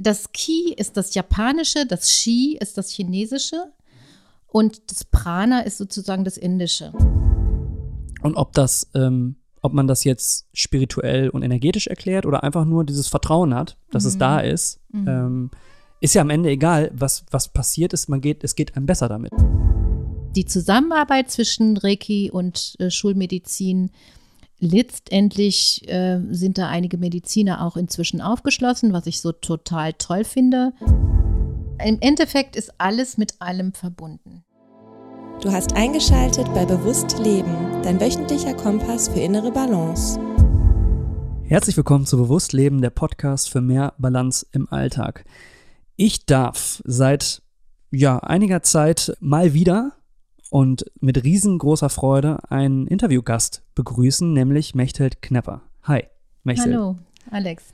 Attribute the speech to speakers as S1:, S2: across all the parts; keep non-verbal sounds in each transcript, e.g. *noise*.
S1: Das Ki ist das Japanische, das Shi ist das Chinesische und das Prana ist sozusagen das Indische.
S2: Und ob das, ähm, ob man das jetzt spirituell und energetisch erklärt oder einfach nur dieses Vertrauen hat, dass
S1: Mhm.
S2: es da ist, ähm, ist ja am Ende egal, was, was passiert ist, man geht, es geht einem besser damit.
S1: Die Zusammenarbeit zwischen Reiki und äh, Schulmedizin, letztendlich äh, sind da einige Mediziner auch inzwischen aufgeschlossen, was ich so total toll finde. Im Endeffekt ist alles mit allem verbunden.
S3: Du hast eingeschaltet bei Bewusst Leben, dein wöchentlicher Kompass für innere Balance.
S2: Herzlich willkommen zu Bewusst Leben, der Podcast für mehr Balance im Alltag. Ich darf seit ja, einiger Zeit mal wieder und mit riesengroßer Freude einen Interviewgast begrüßen, nämlich Mechthild Knepper. Hi, Mechthild.
S1: Hallo, Alex.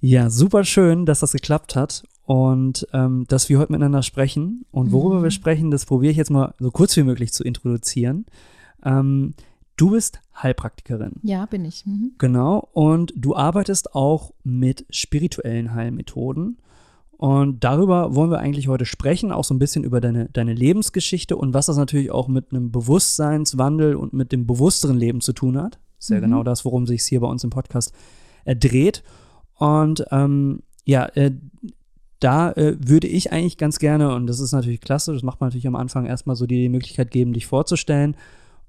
S2: Ja, super schön, dass das geklappt hat und ähm, dass wir heute miteinander sprechen. Und worüber
S1: Mhm.
S2: wir sprechen, das probiere ich jetzt mal so kurz wie möglich zu introduzieren. Ähm, du bist Heilpraktikerin.
S1: Ja, bin ich. Mhm.
S2: Genau, und du arbeitest auch mit spirituellen Heilmethoden. Und darüber wollen wir eigentlich heute sprechen, auch so ein bisschen über deine, deine Lebensgeschichte und was das natürlich auch mit einem Bewusstseinswandel und mit dem bewussteren Leben zu tun hat. Ist ja
S1: Mhm.
S2: genau das, worum sich hier bei uns im Podcast äh, dreht. Und ähm, ja, äh, da äh, würde ich eigentlich ganz gerne, und das ist natürlich klasse, das macht man natürlich am Anfang erstmal so die Möglichkeit geben, dich vorzustellen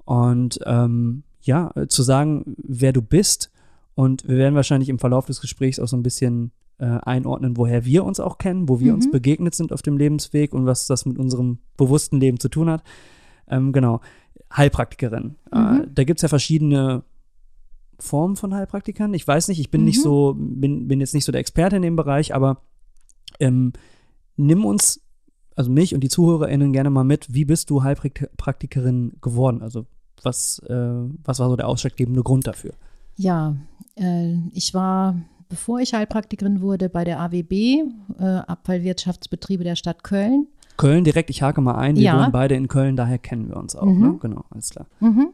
S2: und ähm, ja, äh, zu sagen, wer du bist. Und wir werden wahrscheinlich im Verlauf des Gesprächs auch so ein bisschen äh, einordnen, woher wir uns auch kennen, wo wir uns
S1: Mhm.
S2: begegnet sind auf dem Lebensweg und was das mit unserem bewussten Leben zu tun hat. Ähm, genau, Heilpraktikerin. Äh,
S1: Mhm.
S2: da gibt es ja verschiedene Formen von Heilpraktikern. Ich weiß nicht, ich bin nicht
S1: Mhm.
S2: so, bin, bin jetzt nicht so der Experte in dem Bereich, aber ähm, nimm uns, also mich und die ZuhörerInnen gerne mal mit, wie bist du Heilpraktikerin geworden? Also was, äh, was war so der ausschlaggebende Grund dafür?
S1: Ja, äh, ich war, bevor ich Heilpraktikerin wurde, bei der AWB, äh, Abfallwirtschaftsbetriebe der Stadt Köln.
S2: Köln direkt, ich hake mal ein, wir
S1: Ja.
S2: wohnen beide in Köln, daher kennen wir uns auch,
S1: Mhm.
S2: ne? Genau, alles klar.
S1: Mhm.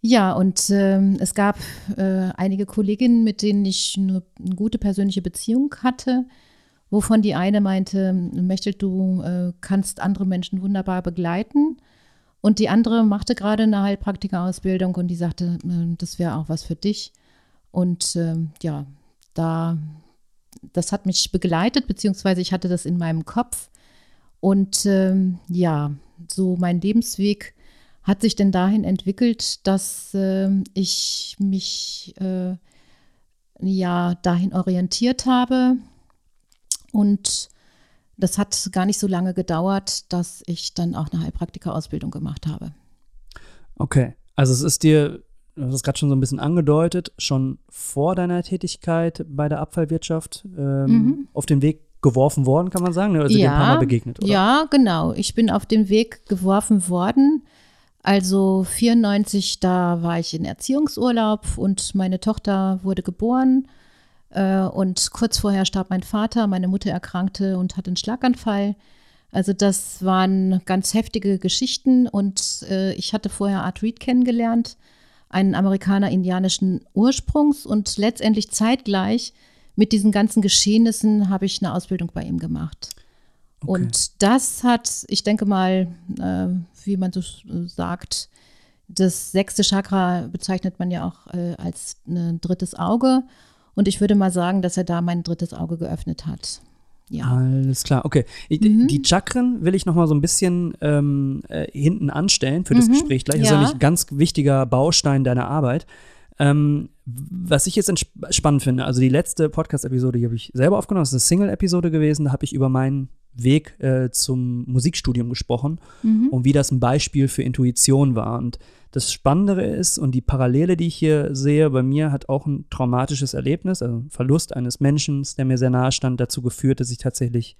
S1: Ja, und ähm, es gab äh, einige Kolleginnen, mit denen ich eine, eine gute persönliche Beziehung hatte, wovon die eine meinte, Mechtel, du äh, kannst andere Menschen wunderbar begleiten. Und die andere machte gerade eine Heilpraktikerausbildung und die sagte, äh, das wäre auch was für dich. Und ähm, ja, da, das hat mich begleitet, beziehungsweise ich hatte das in meinem Kopf. Und ähm, ja, so mein Lebensweg hat sich denn dahin entwickelt, dass ähm, ich mich äh, ja dahin orientiert habe. Und das hat gar nicht so lange gedauert, dass ich dann auch eine Heilpraktikerausbildung gemacht habe.
S2: Okay, also es ist dir, du hast es gerade schon so ein bisschen angedeutet, schon vor deiner Tätigkeit bei der Abfallwirtschaft ähm,
S1: Mhm.
S2: auf den Weg geworfen worden, kann man sagen? ne? Also dir ein paar Mal begegnet, oder?
S1: Ja, genau. Ich bin auf den Weg geworfen worden. Also 94, da war ich in Erziehungsurlaub und meine Tochter wurde geboren. Äh, Und kurz vorher starb mein Vater, meine Mutter erkrankte und hatte einen Schlaganfall. Also das waren ganz heftige Geschichten und äh, ich hatte vorher Art Reed kennengelernt, einen Amerikaner indianischen Ursprungs und letztendlich zeitgleich mit diesen ganzen Geschehnissen habe ich eine Ausbildung bei ihm gemacht.
S2: Okay.
S1: Und das hat, ich denke mal, äh, wie man so sagt, das sechste Chakra bezeichnet man ja auch äh, als ein drittes Auge. Und ich würde mal sagen, dass er da mein drittes Auge geöffnet hat. Ja.
S2: Alles klar, okay. Ich-
S1: Mhm.
S2: Die Chakren will ich noch mal so ein bisschen ähm, äh, hinten anstellen für das
S1: Mhm,
S2: Gespräch gleich. Das ist ja
S1: ja.
S2: nicht ein ganz wichtiger Baustein deiner Arbeit. Ähm, was ich jetzt spannend finde, also die letzte Podcast-Episode, die habe ich selber aufgenommen, das ist eine Single-Episode gewesen, da habe ich über meinen Weg äh, zum Musikstudium gesprochen
S1: Mhm.
S2: und wie das ein Beispiel für Intuition war. Und das Spannendere ist und die Parallele, die ich hier sehe, bei mir hat auch ein traumatisches Erlebnis, also ein Verlust eines Menschen, der mir sehr nahe stand, dazu geführt, dass ich tatsächlich,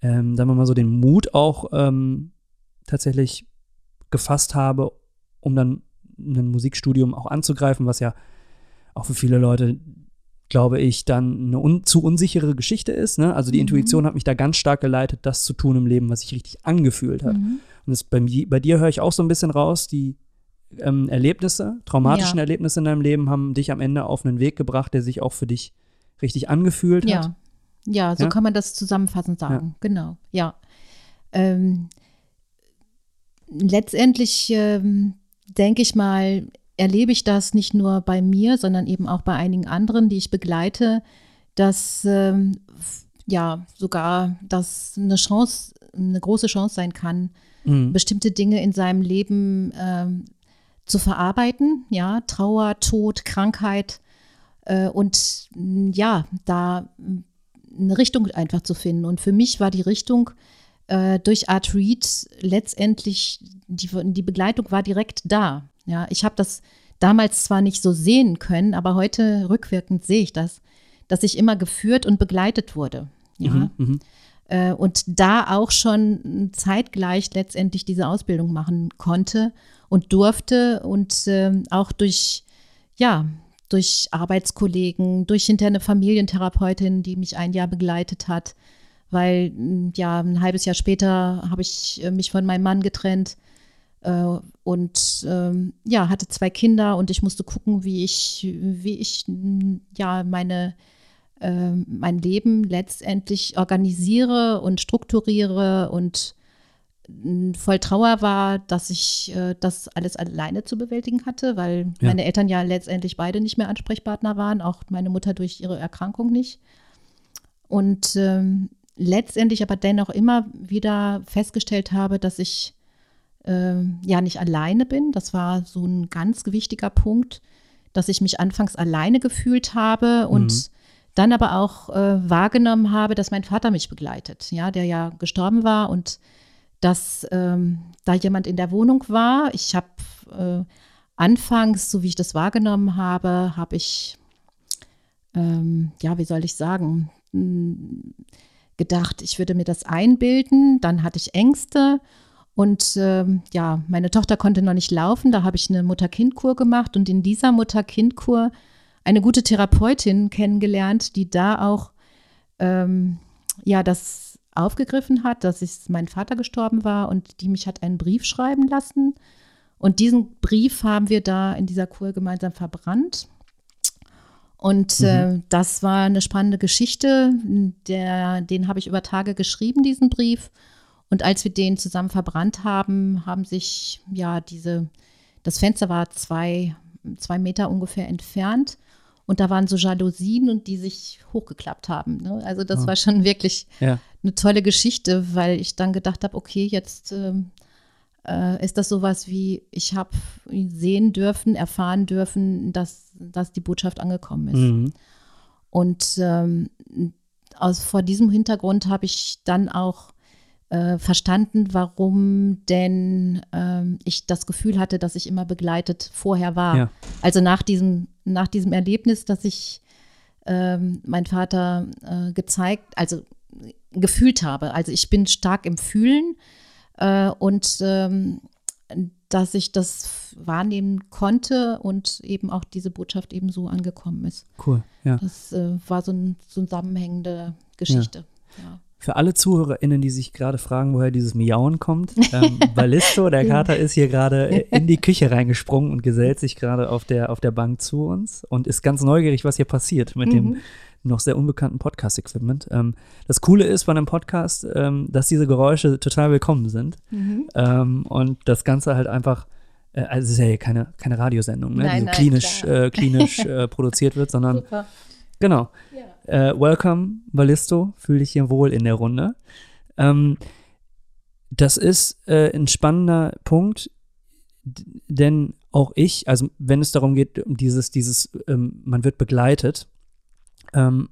S2: ähm, sagen wir mal so, den Mut auch ähm, tatsächlich gefasst habe, um dann ein Musikstudium auch anzugreifen, was ja auch für viele Leute, glaube ich, dann eine un zu unsichere Geschichte ist. Ne? Also die
S1: Mhm.
S2: Intuition hat mich da ganz stark geleitet, das zu tun im Leben, was sich richtig angefühlt hat.
S1: Mhm.
S2: Und das bei, bei dir höre ich auch so ein bisschen raus, die ähm, Erlebnisse, traumatischen
S1: Ja.
S2: Erlebnisse in deinem Leben haben dich am Ende auf einen Weg gebracht, der sich auch für dich richtig angefühlt hat.
S1: Ja. ja, so
S2: Ja?
S1: kann man das zusammenfassend sagen. Genau, ja. Ähm, letztendlich ähm, denke ich mal, erlebe ich das nicht nur bei mir, sondern eben auch bei einigen anderen, die ich begleite, dass ähm, ja sogar das eine Chance, eine große Chance sein kann,
S2: Mhm.
S1: bestimmte Dinge in seinem Leben ähm, zu verarbeiten, ja, Trauer, Tod, Krankheit äh, und ja, da eine Richtung einfach zu finden. Und für mich war die Richtung äh, durch Art Read letztendlich, die, die Begleitung war direkt da. Ja, ich habe das damals zwar nicht so sehen können, aber heute rückwirkend sehe ich das, dass ich immer geführt und begleitet wurde. Ja,
S2: Mhm. Mhm.
S1: äh, und da auch schon zeitgleich letztendlich diese Ausbildung machen konnte und durfte und ähm, auch durch, ja, durch Arbeitskollegen, durch hinter eine Familientherapeutin, die mich ein Jahr begleitet hat, weil ja, ein halbes Jahr später habe ich äh, mich von meinem Mann getrennt äh, und ähm, ja, hatte zwei Kinder und ich musste gucken, wie ich, wie ich ja meine ähm, mein Leben letztendlich organisiere und strukturiere und mh, voll Trauer war, dass ich äh, das alles alleine zu bewältigen hatte, weil
S2: Ja.
S1: meine Eltern ja letztendlich beide nicht mehr Ansprechpartner waren, auch meine Mutter durch ihre Erkrankung nicht. Und ähm, letztendlich aber dennoch immer wieder festgestellt habe, dass ich ähm, ja nicht alleine bin. Das war so ein ganz wichtiger Punkt, dass ich mich anfangs alleine gefühlt habe und
S2: Mhm.
S1: dann aber auch äh, wahrgenommen habe, dass mein Vater mich begleitet, ja, der ja gestorben war und dass ähm, da jemand in der Wohnung war. Ich habe äh, anfangs, so wie ich das wahrgenommen habe, habe ich, ähm, ja, wie soll ich sagen, mh, gedacht, ich würde mir das einbilden. Dann hatte ich Ängste und ähm, ja, meine Tochter konnte noch nicht laufen. Da habe ich eine Mutter-Kind-Kur gemacht und in dieser Mutter-Kind-Kur eine gute Therapeutin kennengelernt, die da auch ähm, ja das aufgegriffen hat, dass ich, mein Vater gestorben war und die mich hat einen Brief schreiben lassen. Und diesen Brief haben wir da in dieser Kur gemeinsam verbrannt. Und äh, das war eine spannende Geschichte. Der, den habe ich über Tage geschrieben, diesen Brief. Und als wir den zusammen verbrannt haben, haben sich ja diese, das Fenster war zwei, zwei Meter ungefähr entfernt. Und da waren so Jalousien und die sich hochgeklappt haben. Ne? Also das
S2: Ah.
S1: war schon wirklich
S2: Ja.
S1: eine tolle Geschichte, weil ich dann gedacht habe, okay, jetzt ähm, äh, ist das sowas wie, ich habe sehen dürfen, erfahren dürfen, dass, dass die Botschaft angekommen ist.
S2: Mhm.
S1: Und ähm, aus, vor diesem Hintergrund habe ich dann auch äh, verstanden, warum denn ähm, ich das Gefühl hatte, dass ich immer begleitet vorher war.
S2: Ja.
S1: Also nach diesem, nach diesem Erlebnis, dass ich ähm, mein Vater äh, gezeigt, also gefühlt habe. Also ich bin stark im Fühlen äh, und ähm, dass ich das wahrnehmen konnte und eben auch diese Botschaft eben so angekommen ist.
S2: Cool. Ja.
S1: Das äh, war so, ein, so eine zusammenhängende Geschichte. Ja.
S2: Für alle ZuhörerInnen, die sich gerade fragen, woher dieses Miauen kommt, ähm, *laughs* Ballisto, der Kater, ist hier gerade in die Küche reingesprungen und gesellt sich gerade auf der, auf der Bank zu uns und ist ganz neugierig, was hier passiert mit dem noch sehr unbekannten Podcast-Equipment. Ähm, das Coole ist bei einem Podcast, ähm, dass diese Geräusche total willkommen sind ähm, und das Ganze halt einfach, äh, also es ist ja hier keine, keine Radiosendung, ne,
S1: Nein,
S2: die so
S1: nein,
S2: klinisch, äh, klinisch *laughs* äh, produziert wird, sondern
S1: Super.
S2: Genau. Äh, welcome, Ballisto. Fühl dich hier wohl in der Runde. Ähm, das ist äh, ein spannender Punkt, denn auch ich, also wenn es darum geht, um dieses, dieses, ähm, man wird begleitet. Ähm,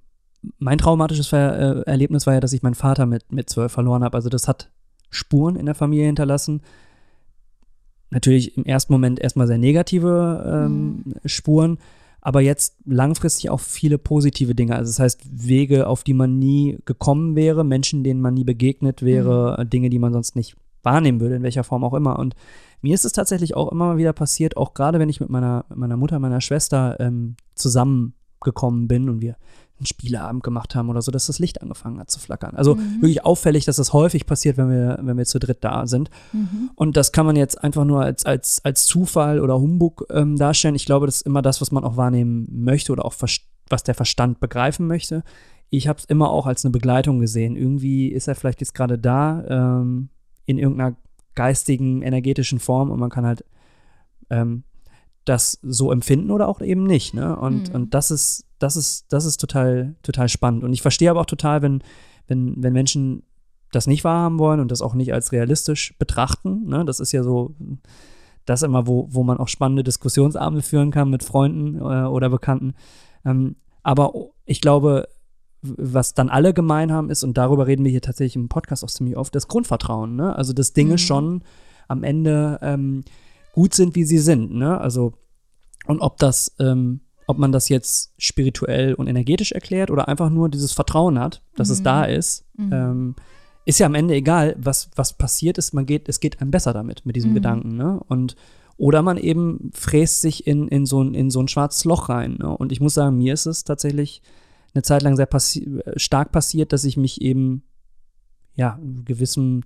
S2: mein traumatisches Ver äh, Erlebnis war ja, dass ich meinen Vater mit, mit zwölf verloren habe. Also das hat Spuren in der Familie hinterlassen. Natürlich im ersten Moment erstmal sehr negative ähm, Spuren, aber jetzt langfristig auch viele positive Dinge. Also das heißt, Wege, auf die man nie gekommen wäre, Menschen, denen man nie begegnet wäre, äh, Dinge, die man sonst nicht wahrnehmen würde, in welcher Form auch immer. Und mir ist es tatsächlich auch immer mal wieder passiert, auch gerade wenn ich mit meiner, mit meiner Mutter, meiner Schwester ähm, zusammengekommen bin und wir einen Spieleabend gemacht haben oder so, dass das Licht angefangen hat zu flackern. Also wirklich auffällig, dass das häufig passiert, wenn wir, wenn wir zu dritt da sind. Und das kann man jetzt einfach nur als, als, als Zufall oder Humbug ähm, darstellen. Ich glaube, das ist immer das, was man auch wahrnehmen möchte oder auch was der Verstand begreifen möchte. ich habe es immer auch als eine Begleitung gesehen. Irgendwie ist er vielleicht jetzt gerade da, ähm, in irgendeiner geistigen, energetischen Form und man kann halt ähm, das so empfinden oder auch eben nicht. Ne? Und,
S1: Mhm.
S2: und das ist, das ist, das ist total, total spannend. Und ich verstehe aber auch total, wenn, wenn, wenn Menschen das nicht wahrhaben wollen und das auch nicht als realistisch betrachten. Ne? Das ist ja so das immer, wo, wo man auch spannende Diskussionsabende führen kann mit Freunden äh, oder Bekannten. Ähm, aber ich glaube, was dann alle gemein haben ist, und darüber reden wir hier tatsächlich im Podcast auch ziemlich oft, das Grundvertrauen. Ne? Also, dass Dinge
S1: Mhm.
S2: schon am Ende ähm, gut sind, wie sie sind. Ne? Also, und ob das, ähm, ob man das jetzt spirituell und energetisch erklärt oder einfach nur dieses Vertrauen hat, dass es
S1: Mhm.
S2: da ist,
S1: Mhm.
S2: ähm, ist ja am Ende egal, was, was passiert ist, man geht, es geht einem besser damit, mit diesem
S1: Mhm.
S2: Gedanken, ne? Und oder man eben fräst sich in, in, so ein, in so ein schwarzes Loch rein. Ne? Und ich muss sagen, mir ist es tatsächlich eine Zeit lang sehr passi äh, stark passiert, dass ich mich eben ja gewissen,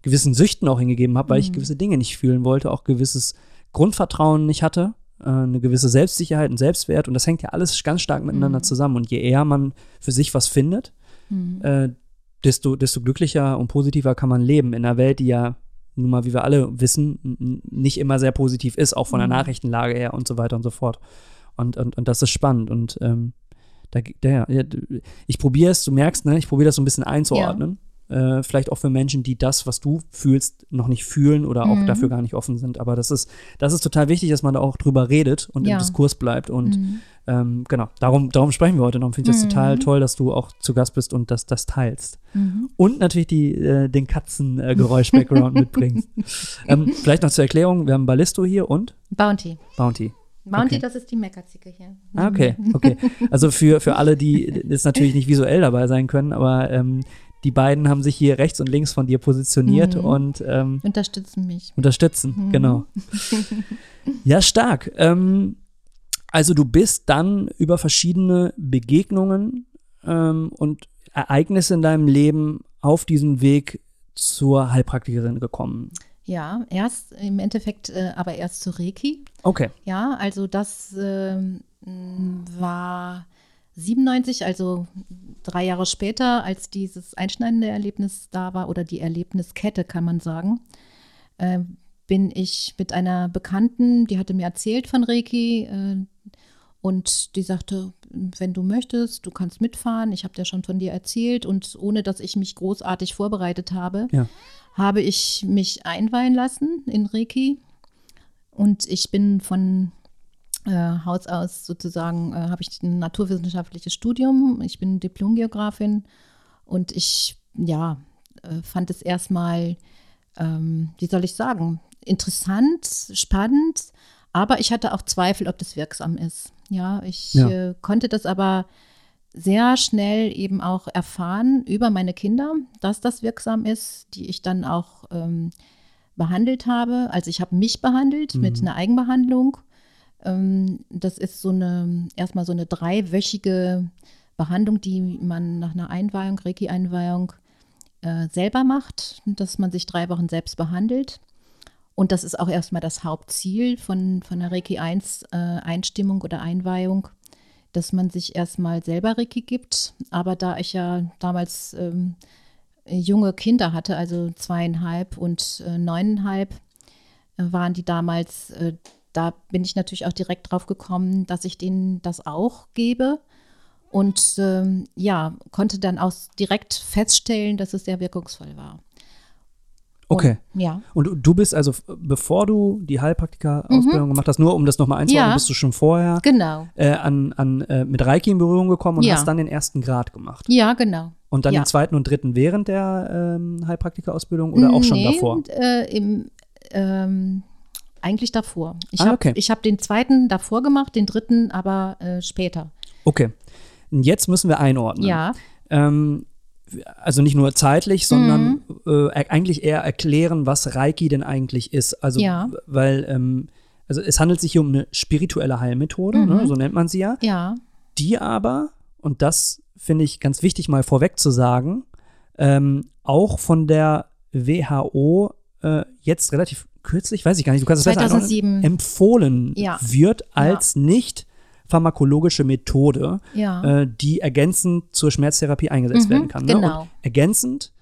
S2: gewissen Süchten auch hingegeben habe, weil ich
S1: Mhm.
S2: gewisse Dinge nicht fühlen wollte, auch gewisses Grundvertrauen nicht hatte, eine gewisse Selbstsicherheit und Selbstwert. Und das hängt ja alles ganz stark miteinander
S1: Mhm.
S2: zusammen. Und je eher man für sich was findet,
S1: Mhm.
S2: äh, desto, desto glücklicher und positiver kann man leben in einer Welt, die ja nun mal, wie wir alle wissen, nicht immer sehr positiv ist, auch von der
S1: Mhm.
S2: Nachrichtenlage her und so weiter und so fort. Und, und, und das ist spannend. Und ähm, da, ja, ich probiere es, du merkst, ne, ich probiere das so ein bisschen einzuordnen. Äh, vielleicht auch für Menschen, die das, was du fühlst, noch nicht fühlen oder auch
S1: Mhm.
S2: dafür gar nicht offen sind. Aber das ist, das ist total wichtig, dass man da auch drüber redet und
S1: Ja.
S2: im Diskurs bleibt. Und
S1: Mhm.
S2: ähm, genau, darum, darum sprechen wir heute noch. Finde ich das
S1: Mhm.
S2: total toll, dass du auch zu Gast bist und das, das teilst.
S1: Mhm.
S2: Und natürlich die, äh, den Katzengeräusch-Background *laughs* mitbringst. Ähm, vielleicht noch zur Erklärung: Wir haben Ballisto hier und
S1: Bounty.
S2: Bounty.
S1: Bounty,
S2: Okay.
S1: das ist die Meckerzicke hier.
S2: Ah, okay, okay. Also für, für alle, die jetzt natürlich nicht visuell dabei sein können, aber ähm, die beiden haben sich hier rechts und links von dir positioniert
S1: Mhm.
S2: und ähm,
S1: Unterstützen mich.
S2: unterstützen.
S1: Mhm.
S2: Genau. *laughs* Ja, stark. Ähm, also du bist dann über verschiedene Begegnungen ähm, und Ereignisse in deinem Leben auf diesen Weg zur Heilpraktikerin gekommen.
S1: Ja, erst im Endeffekt, äh, aber erst zu Reiki.
S2: Okay.
S1: Ja, also das m, war 97, also drei Jahre später, als dieses einschneidende Erlebnis da war oder die Erlebniskette, kann man sagen, äh, bin ich mit einer Bekannten, die hatte mir erzählt von Reiki äh, und die sagte, wenn du möchtest, du kannst mitfahren. Ich habe dir schon von dir erzählt und ohne dass ich mich großartig vorbereitet habe,
S2: Ja.
S1: habe ich mich einweihen lassen in Reiki und ich bin von äh, Haus aus sozusagen, äh, habe ich ein naturwissenschaftliches Studium. Ich bin Diplomgeografin und ich, ja, äh, fand es erstmal, ähm, wie soll ich sagen, interessant, spannend, aber ich hatte auch Zweifel, ob das wirksam ist. Ja, ich
S2: Ja.
S1: Äh, konnte das aber sehr schnell eben auch erfahren über meine Kinder, dass das wirksam ist, die ich dann auch ähm, behandelt habe. Also ich habe mich behandelt mit
S2: Mhm.
S1: einer Eigenbehandlung. Ähm, das ist so eine, erstmal so eine dreiwöchige Behandlung, die man nach einer Einweihung, Reiki-Einweihung, äh, selber macht, dass man sich drei Wochen selbst behandelt. Und das ist auch erstmal das Hauptziel von, von der Reiki 1 äh, Einstimmung oder Einweihung, dass man sich erstmal selber Reiki gibt. Aber da ich ja damals ähm, junge Kinder hatte, also zweieinhalb und äh, neuneinhalb, äh, waren die damals, äh, da bin ich natürlich auch direkt drauf gekommen, dass ich denen das auch gebe. Und ähm, ja, konnte dann auch direkt feststellen, dass es sehr wirkungsvoll war.
S2: Okay.
S1: Und, ja.
S2: Und du- bist also, bevor du die Heilpraktika-Ausbildung gemacht hast, nur um das nochmal einzuordnen,
S1: Mhm. Ja.
S2: bist du schon vorher
S1: Genau.
S2: äh, an, an, äh, mit Reiki in Berührung gekommen und
S1: Ja.
S2: hast dann den ersten Grad gemacht.
S1: Ja, genau.
S2: Und dann
S1: Ja.
S2: den zweiten und dritten während der ähm, Heilpraktika-Ausbildung oder auch schon
S1: Nee,
S2: davor?
S1: Äh, im, ähm, eigentlich davor. Ich
S2: Ah,
S1: habe
S2: okay.
S1: hab den zweiten davor gemacht, den dritten aber äh, später.
S2: Okay. Jetzt müssen wir einordnen.
S1: Ja.
S2: Ähm, also nicht nur zeitlich, sondern äh, eigentlich eher erklären, was Reiki denn eigentlich ist. Also,
S1: Ja.
S2: weil, ähm, also es handelt sich hier um eine spirituelle Heilmethode,
S1: Mhm.
S2: ne, so nennt man sie ja,
S1: Ja.
S2: die aber, und das finde ich ganz wichtig mal vorweg zu sagen, ähm, auch von der WHO äh, jetzt relativ kürzlich, weiß ich gar nicht, du kannst es besser einordnen,
S1: 2007.
S2: empfohlen
S1: Ja.
S2: wird als nicht pharmakologische Methode,
S1: Ja.
S2: äh, die ergänzend zur Schmerztherapie eingesetzt
S1: Mhm,
S2: werden kann. Ne?
S1: genau.
S2: Und ergänzend,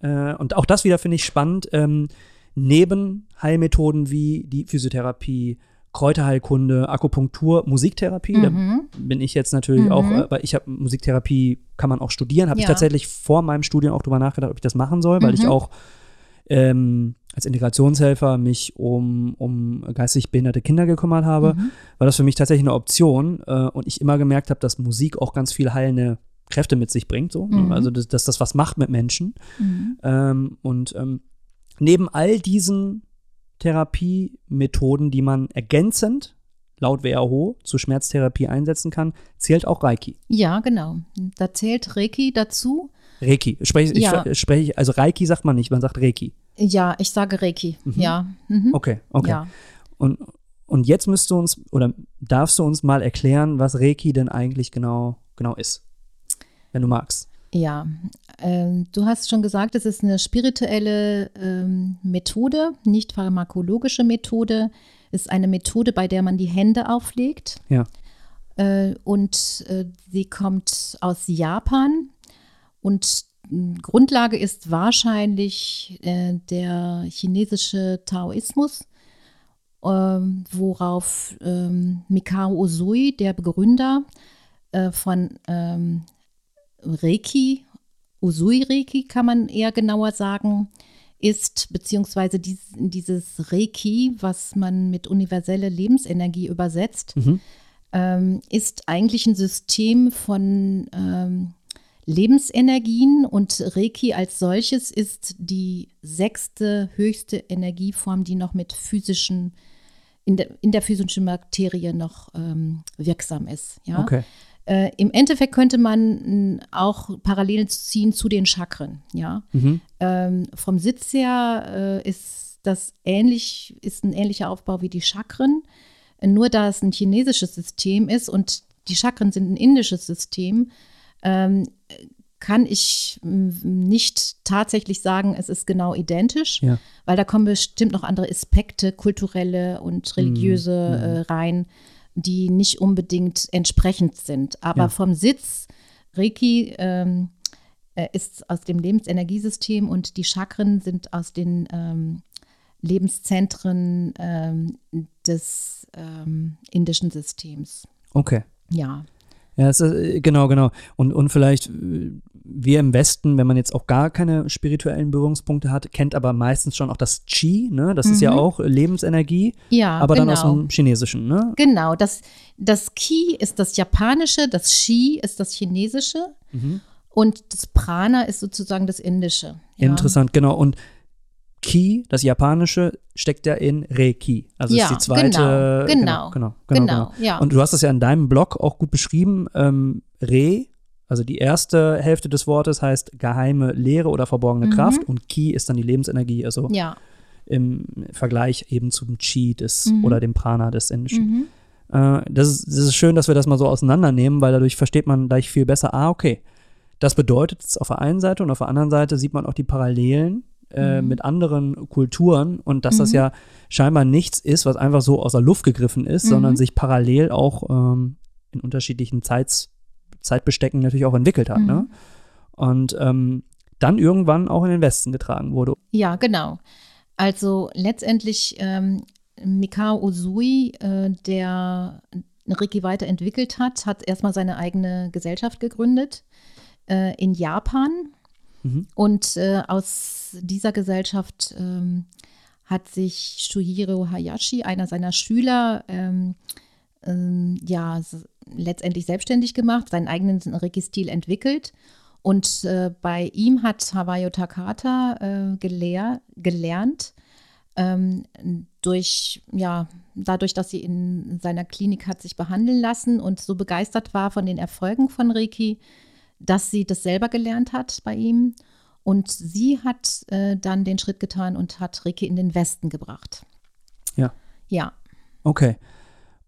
S2: äh, und auch das wieder finde ich spannend, ähm, neben Heilmethoden wie die Physiotherapie, Kräuterheilkunde, Akupunktur, Musiktherapie, da
S1: Mhm.
S2: bin ich jetzt natürlich auch, äh, weil ich habe Musiktherapie, kann man auch studieren, habe ich
S1: Ja.
S2: tatsächlich vor meinem Studium auch drüber nachgedacht, ob ich das machen soll, weil ich
S1: Mhm.
S2: auch ähm, als Integrationshelfer mich um, um geistig behinderte Kinder gekümmert habe,
S1: Mhm.
S2: war das für mich tatsächlich eine Option äh, und ich immer gemerkt habe, dass Musik auch ganz viel heilende Kräfte mit sich bringt, so?
S1: Mhm.
S2: also dass, dass das was macht mit Menschen.
S1: Mhm.
S2: Ähm, und ähm, neben all diesen Therapiemethoden, die man ergänzend laut WHO zur Schmerztherapie einsetzen kann, zählt auch Reiki.
S1: Ja, genau. Da zählt Reiki dazu.
S2: Reiki. Spreche,
S1: Ja.
S2: ich, spreche, also Reiki sagt man nicht, man sagt Reiki.
S1: Ja, ich sage Reiki. Ja. Mhm.
S2: Okay, okay.
S1: Ja.
S2: Und, und jetzt müsst du uns oder darfst du uns mal erklären, was Reiki denn eigentlich genau, genau ist. Wenn du magst.
S1: Ja, ähm, du hast schon gesagt, es ist eine spirituelle ähm, Methode, nicht pharmakologische Methode. Ist eine Methode, bei der man die Hände auflegt.
S2: Ja.
S1: Äh, und äh, sie kommt aus Japan. Und Grundlage ist wahrscheinlich äh, der chinesische Taoismus, ähm, worauf ähm, Mikao Usui, der Begründer äh, von ähm, Reiki, Usui-Reiki kann man eher genauer sagen, ist, beziehungsweise dies, dieses Reiki, was man mit universelle Lebensenergie übersetzt,
S2: Mhm.
S1: ähm, ist eigentlich ein System von ähm, Lebensenergien und Reiki als solches ist die sechste höchste Energieform, die noch mit physischen, in der, in der physischen Materie noch ähm, wirksam ist. Ja?
S2: Okay.
S1: Äh, Im Endeffekt könnte man auch Parallelen ziehen zu den Chakren. Ja?
S2: Mhm.
S1: Ähm, vom Sitz her äh, ist das ähnlich, ist ein ähnlicher Aufbau wie die Chakren. Äh, Nur da es ein chinesisches System ist und die Chakren sind ein indisches System, ähm, kann ich nicht tatsächlich sagen, es ist genau identisch,
S2: Ja.
S1: weil da kommen bestimmt noch andere Aspekte, kulturelle und religiöse äh, rein, die nicht unbedingt entsprechend sind. Aber
S2: Ja.
S1: vom Sitz, Reiki ähm, äh, ist aus dem Lebensenergiesystem und die Chakren sind aus den ähm, Lebenszentren ähm, des ähm, indischen Systems.
S2: Okay.
S1: Ja.
S2: Ja, es ist, äh, genau, genau. Und, und vielleicht äh, wir im Westen, wenn man jetzt auch gar keine spirituellen Berührungspunkte hat, kennt aber meistens schon auch das Qi, ne? Das ist ja
S1: Mhm.
S2: auch Lebensenergie,
S1: Ja,
S2: aber
S1: genau.
S2: dann aus dem Chinesischen, ne?
S1: Genau, das, das Ki ist das Japanische, das Shi ist das Chinesische
S2: Mhm.
S1: und das Prana ist sozusagen das Indische. Ja.
S2: Interessant, genau. Und Ki, das Japanische, steckt ja in Reiki. Also
S1: Ja,
S2: ist die zweite.
S1: genau,
S2: genau,
S1: genau,
S2: genau, genau,
S1: genau, ja.
S2: Und du hast das ja in deinem Blog auch gut beschrieben. Ähm, Re, also die erste Hälfte des Wortes heißt geheime Lehre oder verborgene Kraft und Ki ist dann die Lebensenergie, also
S1: Mhm. Ja,
S2: im Vergleich eben zum Chi des
S1: Mhm.
S2: oder dem Prana des Indischen. Äh, das, ist, das ist schön, dass wir das mal so auseinandernehmen, weil dadurch versteht man gleich viel besser, ah, okay. Das bedeutet es auf der einen Seite und auf der anderen Seite sieht man auch die Parallelen äh,
S1: Mhm.
S2: mit anderen Kulturen und dass das ja scheinbar nichts ist, was einfach so aus der Luft gegriffen ist,
S1: Mhm.
S2: sondern sich parallel auch ähm, in unterschiedlichen Zeits, Zeitbestecken natürlich auch entwickelt hat.
S1: Mhm.
S2: Ne? Und ähm, dann irgendwann auch in den Westen getragen wurde.
S1: ja, genau. Also letztendlich ähm, Mikao Usui, äh, der Reiki weiterentwickelt hat, hat erstmal seine eigene Gesellschaft gegründet äh, in Japan.
S2: Mhm.
S1: Und äh, aus dieser Gesellschaft ähm, hat sich Shuhiro Hayashi, einer seiner Schüler, ähm, ähm, ja, letztendlich selbstständig gemacht, seinen eigenen Reiki-Stil entwickelt. Und äh, bei ihm hat Hawayo Takata äh, gelehr, gelernt, ähm, durch, ja, dadurch, dass sie in seiner Klinik hat sich behandeln lassen und so begeistert war von den Erfolgen von Reiki, dass sie das selber gelernt hat bei ihm. Und sie hat äh, dann den Schritt getan und hat Reiki in den Westen gebracht.
S2: Ja.
S1: Ja.
S2: Okay.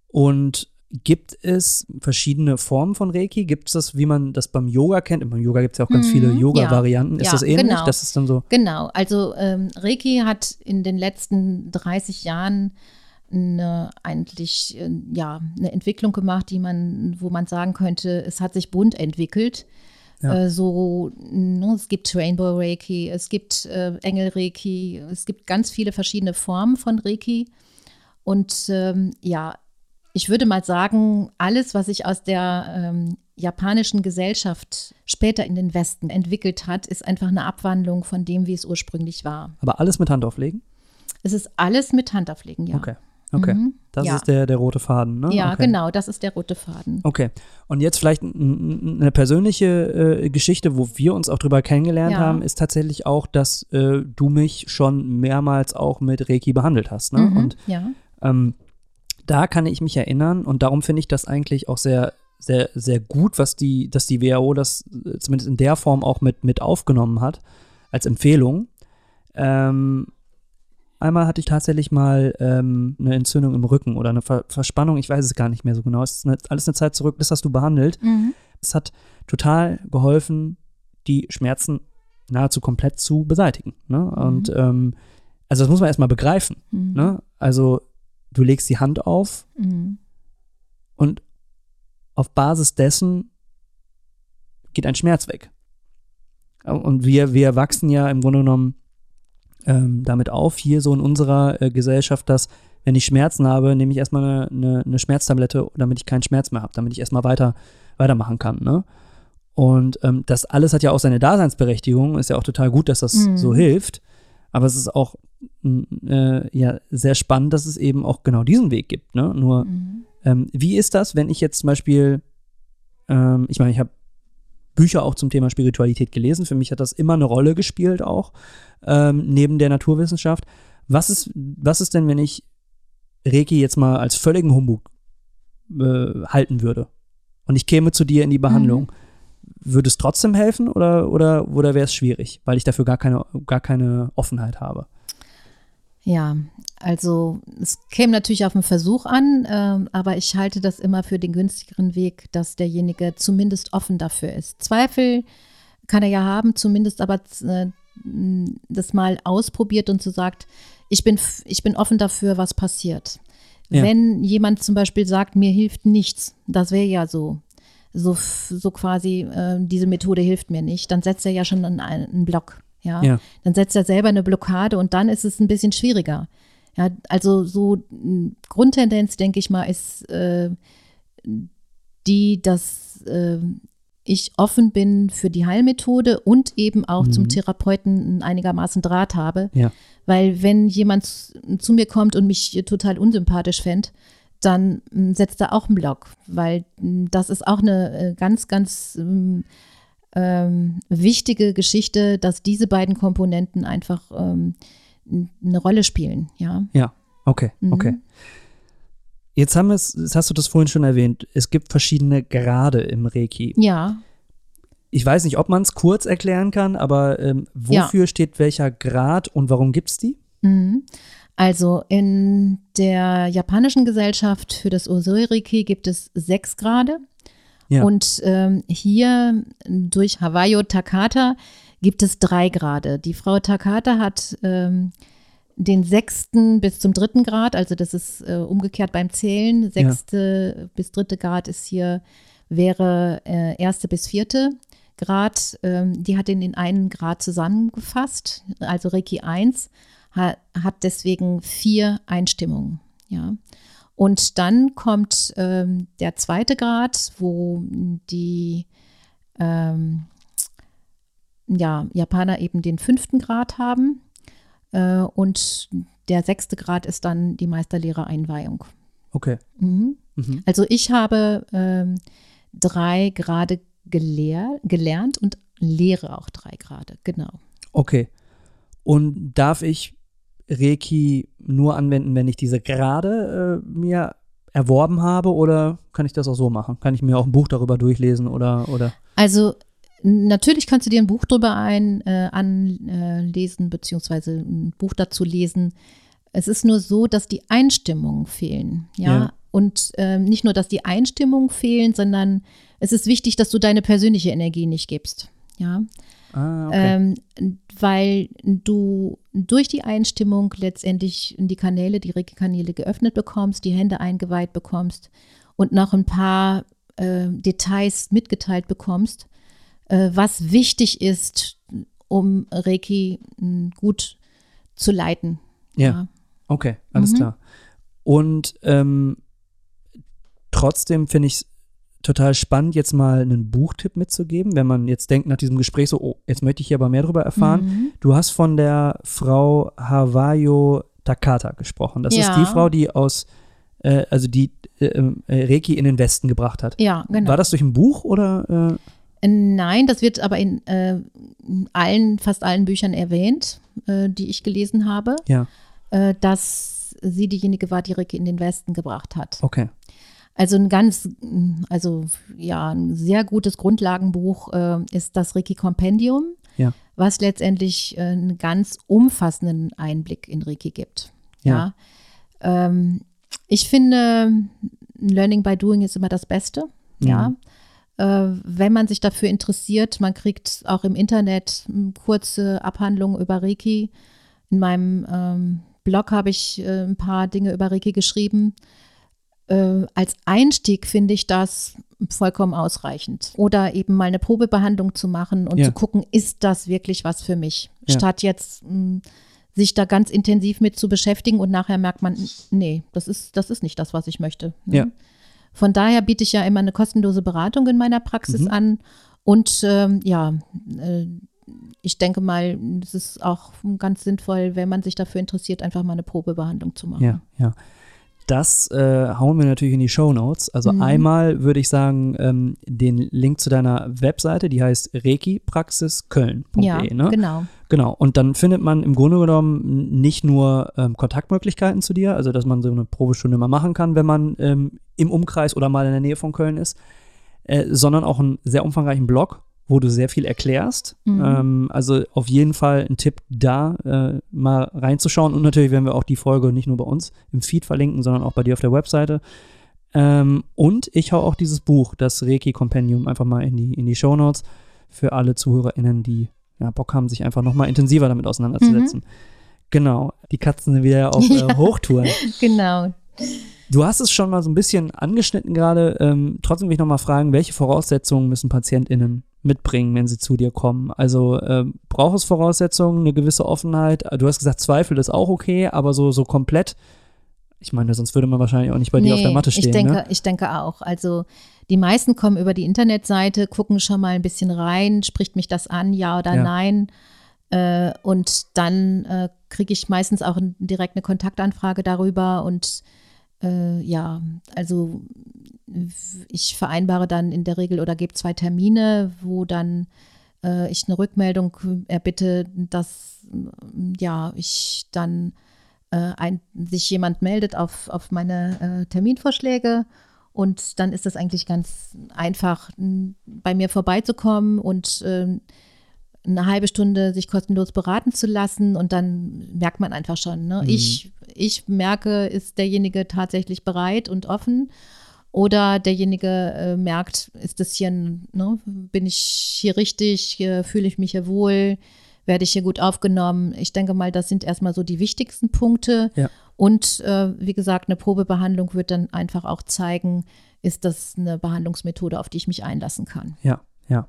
S2: Und gibt es verschiedene Formen von Reiki? Gibt es das, wie man das beim Yoga kennt? Beim Yoga gibt es ja auch ganz
S1: Mhm,
S2: viele
S1: ja.
S2: Yoga-Varianten. Ist
S1: Ja,
S2: das ähnlich?
S1: genau.
S2: Das ist dann so.
S1: Genau, also ähm, Reiki hat in den letzten 30 Jahren eine eigentlich äh, ja eine Entwicklung gemacht, die man, wo man sagen könnte, es hat sich bunt entwickelt.
S2: Ja.
S1: Äh, so, ne, es gibt Rainbow Reiki, es gibt äh, Engel Reiki, es gibt ganz viele verschiedene Formen von Reiki. Und ähm, ja, ich würde mal sagen, alles, was sich aus der ähm, japanischen Gesellschaft später in den Westen entwickelt hat, ist einfach eine Abwandlung von dem, wie es ursprünglich war.
S2: Aber alles mit Hand auflegen?
S1: Es ist alles mit Handauflegen, ja.
S2: Okay. Okay.
S1: Mhm.
S2: Das
S1: Ja.
S2: ist der, der rote Faden, ne?
S1: Ja,
S2: okay.
S1: genau, das ist der rote Faden.
S2: Okay. Und jetzt vielleicht eine persönliche äh, Geschichte, wo wir uns auch drüber kennengelernt
S1: Ja.
S2: haben, ist tatsächlich auch, dass äh, du mich schon mehrmals auch mit Reiki behandelt hast. Ne?
S1: Mhm,
S2: Und
S1: ja.
S2: ähm, da kann ich mich erinnern und darum finde ich das eigentlich auch sehr, sehr, sehr gut, was die, dass die WHO das äh, zumindest in der Form auch mit, mit aufgenommen hat, als Empfehlung. Ähm, einmal hatte ich tatsächlich mal ähm, eine Entzündung im Rücken oder eine Ver Verspannung, ich weiß es gar nicht mehr so genau. Es ist eine, alles eine Zeit zurück, das hast du behandelt.
S1: Mhm.
S2: Es hat total geholfen, die Schmerzen nahezu komplett zu beseitigen. Ne? Und ähm, also das muss man erstmal begreifen.
S1: Mhm.
S2: Ne? Also du legst die Hand auf
S1: Mhm.
S2: und auf Basis dessen geht ein Schmerz weg. Und wir, wir wachsen ja im Grunde genommen ähm, damit auf, hier so in unserer äh, Gesellschaft, dass wenn ich Schmerzen habe, nehme ich erstmal eine, eine, eine Schmerztablette, damit ich keinen Schmerz mehr habe, damit ich erstmal weiter, weitermachen kann. Ne? Und ähm, das alles hat ja auch seine Daseinsberechtigung, ist ja auch total gut, dass das
S1: Mhm.
S2: so hilft. Aber es ist auch äh, ja, sehr spannend, dass es eben auch genau diesen Weg gibt. Ne? Nur,
S1: Mhm.
S2: ähm, wie ist das, wenn ich jetzt zum Beispiel, ähm, ich meine, ich habe Bücher auch zum Thema Spiritualität gelesen. Für mich hat das immer eine Rolle gespielt, auch ähm, neben der Naturwissenschaft. Was ist, was ist denn, wenn ich Reiki jetzt mal als völligen Humbug äh, halten würde? Und ich käme zu dir in die Behandlung. Würde es trotzdem helfen oder, oder, oder wäre es schwierig, weil ich dafür gar keine, gar keine Offenheit habe?
S1: Ja, also es käme natürlich auf den Versuch an, ähm, aber ich halte das immer für den günstigeren Weg, dass derjenige zumindest offen dafür ist. Zweifel kann er ja haben, zumindest aber äh, das mal ausprobiert und so sagt, ich bin, ich bin offen dafür, was passiert.
S2: Ja.
S1: Wenn jemand zum Beispiel sagt, mir hilft nichts, das wäre ja so, so, so quasi, äh, diese Methode hilft mir nicht, dann setzt er ja schon einen, einen Block. Ja?
S2: Ja.
S1: dann setzt er selber eine Blockade und dann ist es ein bisschen schwieriger. Ja, also so m, Grundtendenz, denke ich mal, ist äh, die, dass äh, ich offen bin für die Heilmethode und eben auch zum Therapeuten einigermaßen Draht habe.
S2: Ja.
S1: Weil wenn jemand zu mir kommt und mich total unsympathisch fände, dann m, setzt er auch einen Block, weil m, das ist auch eine äh, ganz, ganz ähm, wichtige Geschichte, dass diese beiden Komponenten einfach ähm, eine Rolle spielen, ja.
S2: Ja, okay, okay. Jetzt haben wir es, jetzt hast du das vorhin schon erwähnt, es gibt verschiedene Grade im Reiki.
S1: Ja,
S2: Ich weiß nicht, ob man es kurz erklären kann, aber ähm, wofür steht welcher Grad und warum gibt es die?
S1: Mhm. Also in der japanischen Gesellschaft für das Usui-Reiki gibt es sechs Grade.
S2: Ja.
S1: Und ähm, hier durch Hawayo Takata gibt es drei Grade. Die Frau Takata hat ähm, den sechsten bis zum dritten Grad, also das ist äh, umgekehrt beim Zählen. Sechste bis dritte Grad ist hier, wäre äh, erste bis vierte Grad. Ähm, die hat ihn in einen Grad zusammengefasst, also Reiki 1 ha, hat deswegen vier Einstimmungen. Ja. Und dann kommt ähm, der zweite Grad, wo die ähm, ja, Japaner eben den fünften Grad haben. Äh, und der sechste Grad ist dann die Meisterlehrer-Einweihung.
S2: Okay.
S1: Mhm.
S2: Mhm.
S1: Also ich habe ähm, drei Grade gelehr gelernt und lehre auch drei Grade, genau.
S2: Okay. Und darf ich Reiki nur anwenden, wenn ich diese Grade äh, mir erworben habe oder kann ich das auch so machen? Kann ich mir auch ein Buch darüber durchlesen oder, oder?
S1: Also natürlich kannst du dir ein Buch drüber ein, äh, anlesen, beziehungsweise ein Buch dazu lesen. Es ist nur so, dass die Einstimmungen fehlen, ja.
S2: Ja.
S1: Und ähm, nicht nur, dass die Einstimmungen fehlen, sondern es ist wichtig, dass du deine persönliche Energie nicht gibst, ja.
S2: Ah, okay.
S1: ähm, weil du durch die Einstimmung letztendlich die Kanäle, die Reiki-Kanäle geöffnet bekommst, die Hände eingeweiht bekommst und noch ein paar äh, Details mitgeteilt bekommst, äh, was wichtig ist, um Reiki mh, gut zu leiten.
S2: Ja. Okay, alles
S1: Mhm.
S2: klar. Und ähm, trotzdem finde ich es total spannend, jetzt mal einen Buchtipp mitzugeben, wenn man jetzt denkt nach diesem Gespräch so, oh, jetzt möchte ich hier aber mehr darüber erfahren.
S1: Mhm.
S2: Du hast von der Frau Havayo Takata gesprochen. Das ist
S1: Ja.
S2: die Frau, die aus, äh, also die äh, äh, Reiki in den Westen gebracht hat.
S1: Ja, genau.
S2: War das durch ein Buch oder? Äh,
S1: Nein, das wird aber in äh, allen, fast allen Büchern erwähnt, äh, die ich gelesen habe,
S2: ja,
S1: dass sie diejenige war, die Reiki in den Westen gebracht hat.
S2: okay.
S1: Also ein ganz, also ja, ein sehr gutes Grundlagenbuch äh, ist das Reiki Kompendium,
S2: Ja.
S1: was letztendlich äh, einen ganz umfassenden Einblick in Reiki gibt.
S2: Ja.
S1: Ja. Ähm, ich finde, Learning by Doing ist immer das Beste. Ja.
S2: Mhm.
S1: Äh, wenn man sich dafür interessiert, man kriegt auch im Internet m, kurze Abhandlungen über Reiki. In meinem ähm, Blog habe ich äh, ein paar Dinge über Reiki geschrieben. Äh, als Einstieg finde ich das vollkommen ausreichend. Oder eben mal eine Probebehandlung zu machen und
S2: Ja.
S1: zu gucken, ist das wirklich was für mich?
S2: Ja.
S1: Statt jetzt mh, sich da ganz intensiv mit zu beschäftigen und nachher merkt man, nee, das ist, das ist nicht das, was ich möchte. ne?
S2: Ja.
S1: Von daher biete ich ja immer eine kostenlose Beratung in meiner Praxis
S2: Mhm.
S1: an. Und ähm, ja, äh, ich denke mal, es ist auch ganz sinnvoll, wenn man sich dafür interessiert, einfach mal eine Probebehandlung zu machen.
S2: Ja, ja. Das äh, hauen wir natürlich in die Show Notes. Also
S1: Mhm.
S2: einmal würde ich sagen, ähm, den Link zu deiner Webseite, die heißt rekipraxisköln.de.
S1: Ja,
S2: ne?
S1: genau.
S2: Genau. Und dann findet man im Grunde genommen nicht nur ähm, Kontaktmöglichkeiten zu dir, also dass man so eine Probestunde mal machen kann, wenn man ähm, im Umkreis oder mal in der Nähe von Köln ist, äh, sondern auch einen sehr umfangreichen Blog, wo du sehr viel erklärst.
S1: Mhm.
S2: Ähm, also auf jeden Fall ein Tipp da, äh, mal reinzuschauen. Und natürlich werden wir auch die Folge nicht nur bei uns im Feed verlinken, sondern auch bei dir auf der Webseite. Ähm, und ich hau auch dieses Buch, das Reiki Compendium, einfach mal in die, in die Show Notes für alle ZuhörerInnen, die ja, Bock haben, sich einfach nochmal intensiver damit auseinanderzusetzen. Genau. Die Katzen sind wieder auf *laughs* äh. Hochtouren.
S1: Genau.
S2: Du hast es schon mal so ein bisschen angeschnitten gerade. Ähm, trotzdem will ich nochmal fragen, welche Voraussetzungen müssen PatientInnen mitbringen, wenn sie zu dir kommen? Also braucht es Voraussetzungen, eine gewisse Offenheit? Du hast gesagt, Zweifel ist auch okay, aber so, so komplett, ich meine, sonst würde man wahrscheinlich auch nicht bei dir auf der Matte stehen.
S1: Ich denke,
S2: ne?
S1: ich denke auch. Also die meisten kommen über die Internetseite, gucken schon mal ein bisschen rein, spricht mich das an, ja oder
S2: Ja.
S1: nein. Äh, und dann äh, kriege ich meistens auch direkt eine Kontaktanfrage darüber und äh, ja, also ich vereinbare dann in der Regel oder gebe zwei Termine, wo dann äh, ich eine Rückmeldung erbitte, dass mm, ja ich dann äh, ein, sich jemand meldet auf, auf meine äh, Terminvorschläge und dann ist es eigentlich ganz einfach, bei mir vorbeizukommen und ähm, eine halbe Stunde sich kostenlos beraten zu lassen und dann merkt man einfach schon, ne?
S2: Mhm.
S1: ich, ich merke, ist derjenige tatsächlich bereit und offen oder derjenige äh, merkt, ist das hier, ein- ne? bin ich hier richtig, äh, fühle ich mich hier wohl, werde ich hier gut aufgenommen. Ich denke mal, das sind erstmal so die wichtigsten Punkte.
S2: Ja.
S1: Und äh, wie gesagt, eine Probebehandlung wird dann einfach auch zeigen, ist das eine Behandlungsmethode, auf die ich mich einlassen kann.
S2: Ja, ja.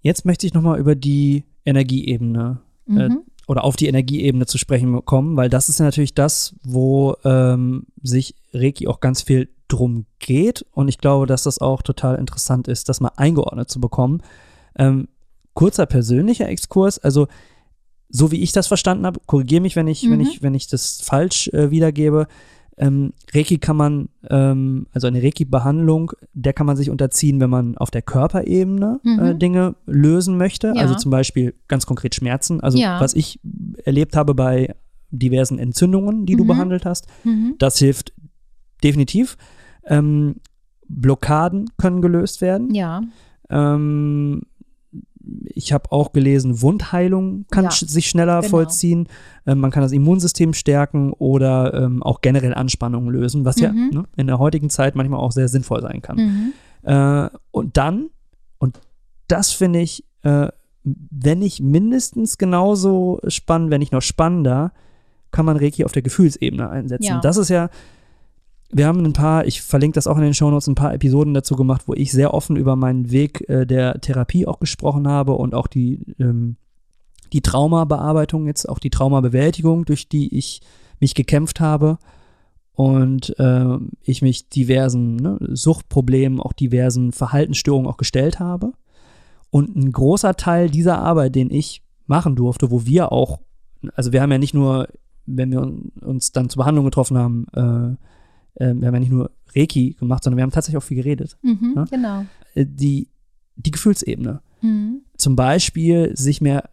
S2: Jetzt möchte ich nochmal über die Energieebene äh,
S1: Mhm.
S2: oder auf die Energieebene zu sprechen kommen, weil das ist ja natürlich das, wo ähm, sich Reiki auch ganz viel drum geht. Und ich glaube, dass das auch total interessant ist, das mal eingeordnet zu bekommen. Ähm, kurzer persönlicher Exkurs, also so wie ich das verstanden habe, korrigiere mich, wenn ich, wenn
S1: Mhm.
S2: ich, wenn ich das falsch äh, wiedergebe. Ähm, Reiki kann man, ähm, also eine Reiki-Behandlung, der kann man sich unterziehen, wenn man auf der Körperebene
S1: Mhm.
S2: äh, Dinge lösen möchte.
S1: Ja.
S2: Also zum Beispiel ganz konkret Schmerzen. Also
S1: Ja.
S2: was ich erlebt habe bei diversen Entzündungen, die du
S1: Mhm.
S2: behandelt hast,
S1: Mhm.
S2: das hilft definitiv. Ähm, Blockaden können gelöst werden.
S1: Ja,
S2: Ähm, ich habe auch gelesen, Wundheilung kann
S1: Ja,
S2: sch sich schneller
S1: genau.
S2: vollziehen. Ähm, man kann das Immunsystem stärken oder ähm, auch generell Anspannungen lösen, was ja
S1: Mhm.
S2: ne, in der heutigen Zeit manchmal auch sehr sinnvoll sein kann.
S1: mhm.
S2: Äh, und dann, und das finde ich äh, wenn nicht mindestens genauso spannend, wenn nicht noch spannender, kann man Reiki auf der Gefühlsebene einsetzen.
S1: Ja.
S2: Das ist ja, wir haben ein paar, ich verlinke das auch in den Shownotes, ein paar Episoden dazu gemacht, wo ich sehr offen über meinen Weg äh, der Therapie auch gesprochen habe und auch die, ähm, die Traumabearbeitung, jetzt auch die Traumabewältigung, durch die ich mich gekämpft habe und äh, ich mich diversen ne, Suchtproblemen, auch diversen Verhaltensstörungen auch gestellt habe. Und ein großer Teil dieser Arbeit, den ich machen durfte, wo wir auch, also wir haben ja nicht nur, wenn wir uns dann zur Behandlung getroffen haben, äh, äh, wir haben ja nicht nur Reiki gemacht, sondern wir haben tatsächlich auch viel geredet.
S1: Mhm,
S2: Ja?
S1: Genau.
S2: Äh, die, die Gefühlsebene.
S1: Mhm.
S2: Zum Beispiel sich mehr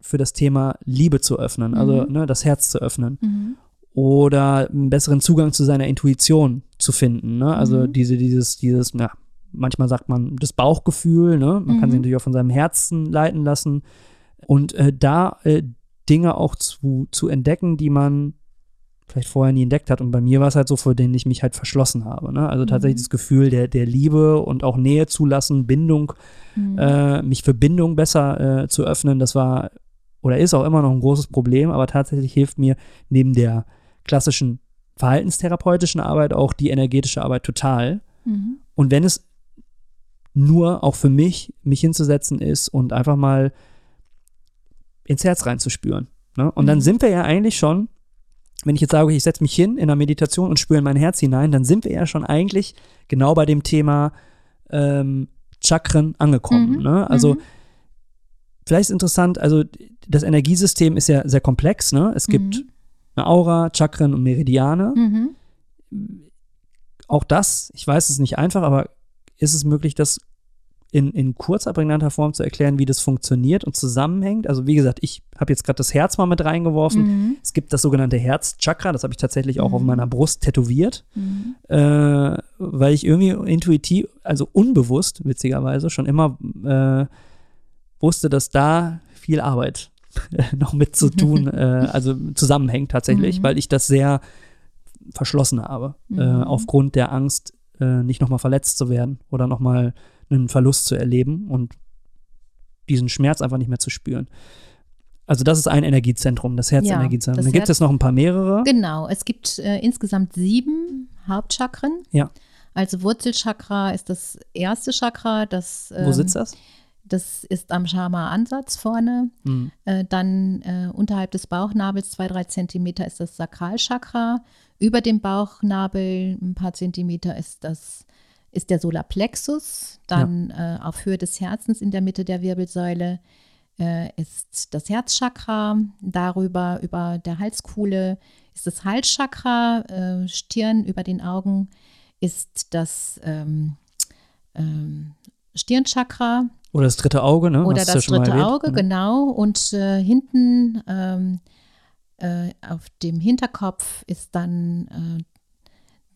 S2: für das Thema Liebe zu öffnen, also
S1: Mhm.
S2: ne, das Herz zu öffnen
S1: Mhm.
S2: oder einen besseren Zugang zu seiner Intuition zu finden. Ne? Also
S1: Mhm.
S2: diese, dieses, dieses, na, manchmal sagt man das Bauchgefühl, ne? Man kann
S1: Mhm.
S2: sich natürlich auch von seinem Herzen leiten lassen. Und äh, da äh, Dinge auch zu, zu entdecken, die man vielleicht vorher nie entdeckt hat. Und bei mir war es halt so, vor denen ich mich halt verschlossen habe. Ne? Also tatsächlich
S1: Mhm.
S2: das Gefühl der, der Liebe und auch Nähe zulassen, Bindung,
S1: Mhm.
S2: äh, mich für Bindung besser äh, zu öffnen, das war oder ist auch immer noch ein großes Problem, aber tatsächlich hilft mir neben der klassischen verhaltenstherapeutischen Arbeit auch die energetische Arbeit total.
S1: Mhm.
S2: Und wenn es nur auch für mich, mich hinzusetzen ist und einfach mal ins Herz reinzuspüren. Ne? Und dann
S1: Mhm.
S2: sind wir ja eigentlich schon, wenn ich jetzt sage, ich setze mich hin in der Meditation und spüre in mein Herz hinein, dann sind wir ja schon eigentlich genau bei dem Thema ähm, Chakren angekommen.
S1: Mhm.
S2: Ne? Also
S1: Mhm.
S2: vielleicht ist interessant, also das Energiesystem ist ja sehr komplex. Ne? Es gibt
S1: Mhm.
S2: eine Aura, Chakren und Meridiane.
S1: Mhm.
S2: Auch das, ich weiß, es ist nicht einfach, aber ist es möglich, das in, in kurzer, prägnanter Form zu erklären, wie das funktioniert und zusammenhängt? Also wie gesagt, ich habe jetzt gerade das Herz mal mit reingeworfen.
S1: Mhm.
S2: Es gibt das sogenannte Herzchakra, das habe ich tatsächlich auch auf
S1: Mhm.
S2: meiner Brust tätowiert,
S1: Mhm.
S2: äh, weil ich irgendwie intuitiv, also unbewusst, witzigerweise, schon immer äh, wusste, dass da viel Arbeit *laughs* noch mit zu tun, *laughs* äh, also zusammenhängt tatsächlich,
S1: Mhm.
S2: weil ich das sehr verschlossen habe, äh,
S1: Mhm.
S2: aufgrund der Angst, äh, nicht nochmal verletzt zu werden oder nochmal einen Verlust zu erleben und diesen Schmerz einfach nicht mehr zu spüren. Also das ist ein Energiezentrum, das Herzenergiezentrum.
S1: das
S2: Dann gibt es noch ein paar mehrere.
S1: Genau, es gibt äh, insgesamt sieben Hauptchakren.
S2: Ja.
S1: Also Wurzelchakra ist das erste Chakra, das,
S2: Wo
S1: ähm,
S2: sitzt das?
S1: das ist am Shama-Ansatz vorne.
S2: Hm.
S1: Äh, dann äh, unterhalb des Bauchnabels, zwei, drei Zentimeter, ist das Sakralchakra. Über dem Bauchnabel, ein paar Zentimeter, ist das ist der Solarplexus. Dann äh, auf Höhe des Herzens in der Mitte der Wirbelsäule äh, ist das Herzchakra. Darüber, über der Halskuhle, ist das Halschakra. Äh, Stirn über den Augen ist das ähm, ähm, Stirnchakra.
S2: Oder das dritte Auge, ne?
S1: Oder
S2: Hast
S1: das
S2: ja
S1: dritte. Auge, genau. Und äh, hinten ähm, äh, auf dem Hinterkopf ist dann äh,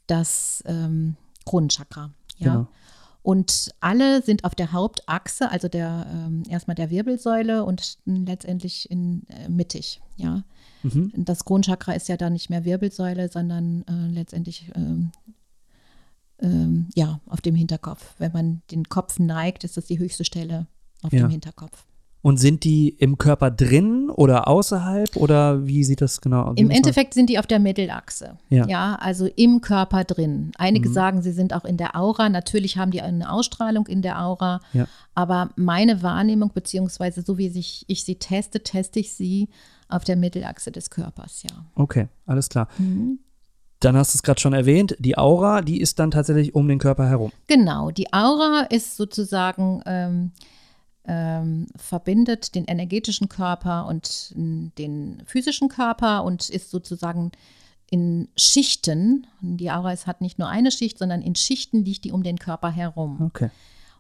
S1: das ähm, Kronenchakra. Ja.
S2: Genau.
S1: Und alle sind auf der Hauptachse, also der ähm, erstmal der Wirbelsäule und letztendlich in äh, mittig. Ja.
S2: Mhm.
S1: Das Kronenchakra ist ja dann nicht mehr Wirbelsäule, sondern äh, letztendlich ähm, ähm, ja auf dem Hinterkopf. Wenn man den Kopf neigt, ist das die höchste Stelle auf
S2: Ja.
S1: dem Hinterkopf.
S2: Und sind die im Körper drin oder außerhalb oder wie sieht das genau aus?
S1: Im Endeffekt sind die auf der Mittelachse.
S2: Ja.
S1: also im Körper drin. Einige
S2: Mhm.
S1: sagen, sie sind auch in der Aura. Natürlich haben die eine Ausstrahlung in der Aura.
S2: Ja.
S1: Aber meine Wahrnehmung, beziehungsweise so wie sich, ich sie teste, teste ich sie auf der Mittelachse des Körpers, ja.
S2: Okay, alles klar.
S1: Mhm.
S2: Dann hast du es gerade schon erwähnt, die Aura, die ist dann tatsächlich um den Körper herum.
S1: Genau, die Aura ist sozusagen, ähm, ähm, verbindet den energetischen Körper und m, den physischen Körper und ist sozusagen in Schichten. Die Aura ist, hat nicht nur eine Schicht, sondern in Schichten liegt die um den Körper herum.
S2: Okay.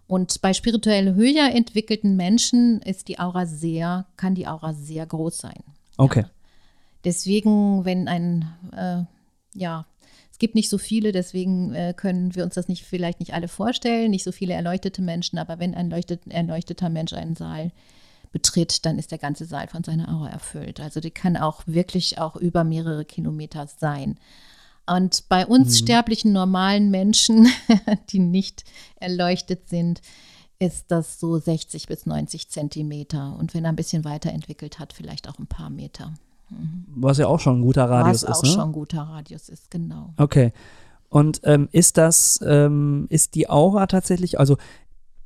S1: Und bei spirituell höher entwickelten Menschen ist die Aura sehr, kann die Aura sehr groß sein.
S2: Okay.
S1: Deswegen, wenn ein, äh, ja, gibt nicht so viele, deswegen äh, können wir uns das nicht vielleicht nicht alle vorstellen, nicht so viele erleuchtete Menschen, aber wenn ein leuchtet, erleuchteter Mensch einen Saal betritt, dann ist der ganze Saal von seiner Aura erfüllt. Also die kann auch wirklich auch über mehrere Kilometer sein. Und bei uns sterblichen normalen Menschen, *laughs* die nicht erleuchtet sind, ist das so 60 bis 90 Zentimeter. Und wenn er ein bisschen weiterentwickelt hat, vielleicht auch ein paar Meter.
S2: Was ja auch schon ein guter Radius
S1: Was
S2: ist,
S1: auch
S2: ne?
S1: schon ein guter Radius ist, genau.
S2: Okay. Und ähm, ist das, ähm, ist die Aura tatsächlich, also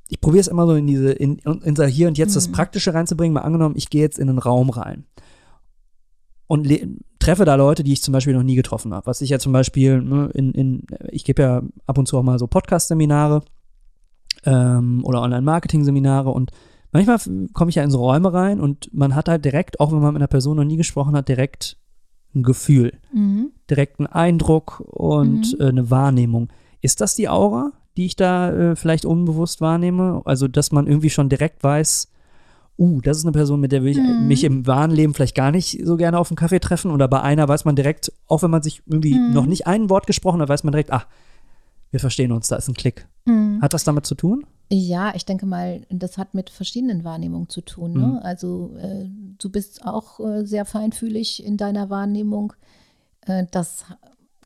S2: ich probiere es immer so in diese, in, in unser Hier und Jetzt das
S1: Mhm.
S2: Praktische reinzubringen. Mal angenommen, ich gehe jetzt in einen Raum rein und treffe da Leute, die ich zum Beispiel noch nie getroffen habe. Was ich ja zum Beispiel, ne, in, in, ich gebe ja ab und zu auch mal so Podcast-Seminare ähm, oder Online-Marketing-Seminare und manchmal komme ich ja in so Räume rein und man hat halt direkt, auch wenn man mit einer Person noch nie gesprochen hat, direkt ein Gefühl
S1: Mhm.
S2: direkt einen Eindruck und äh, eine Wahrnehmung. Ist das die Aura, die ich da äh, vielleicht unbewusst wahrnehme? Also, dass man irgendwie schon direkt weiß, uh, das ist eine Person, mit der will ich
S1: Mhm.
S2: mich im wahren Leben vielleicht gar nicht so gerne auf einen Kaffee treffen. Oder bei einer weiß man direkt, auch wenn man sich irgendwie
S1: Mhm.
S2: noch nicht ein Wort gesprochen hat, weiß man direkt, ah, wir verstehen uns, da ist ein Klick.
S1: Mhm.
S2: Hat das damit zu tun?
S1: Ja, ich denke mal, das hat mit verschiedenen Wahrnehmungen zu tun. Ne?
S2: Mhm.
S1: Also äh, du bist auch äh, sehr feinfühlig in deiner Wahrnehmung. Äh, das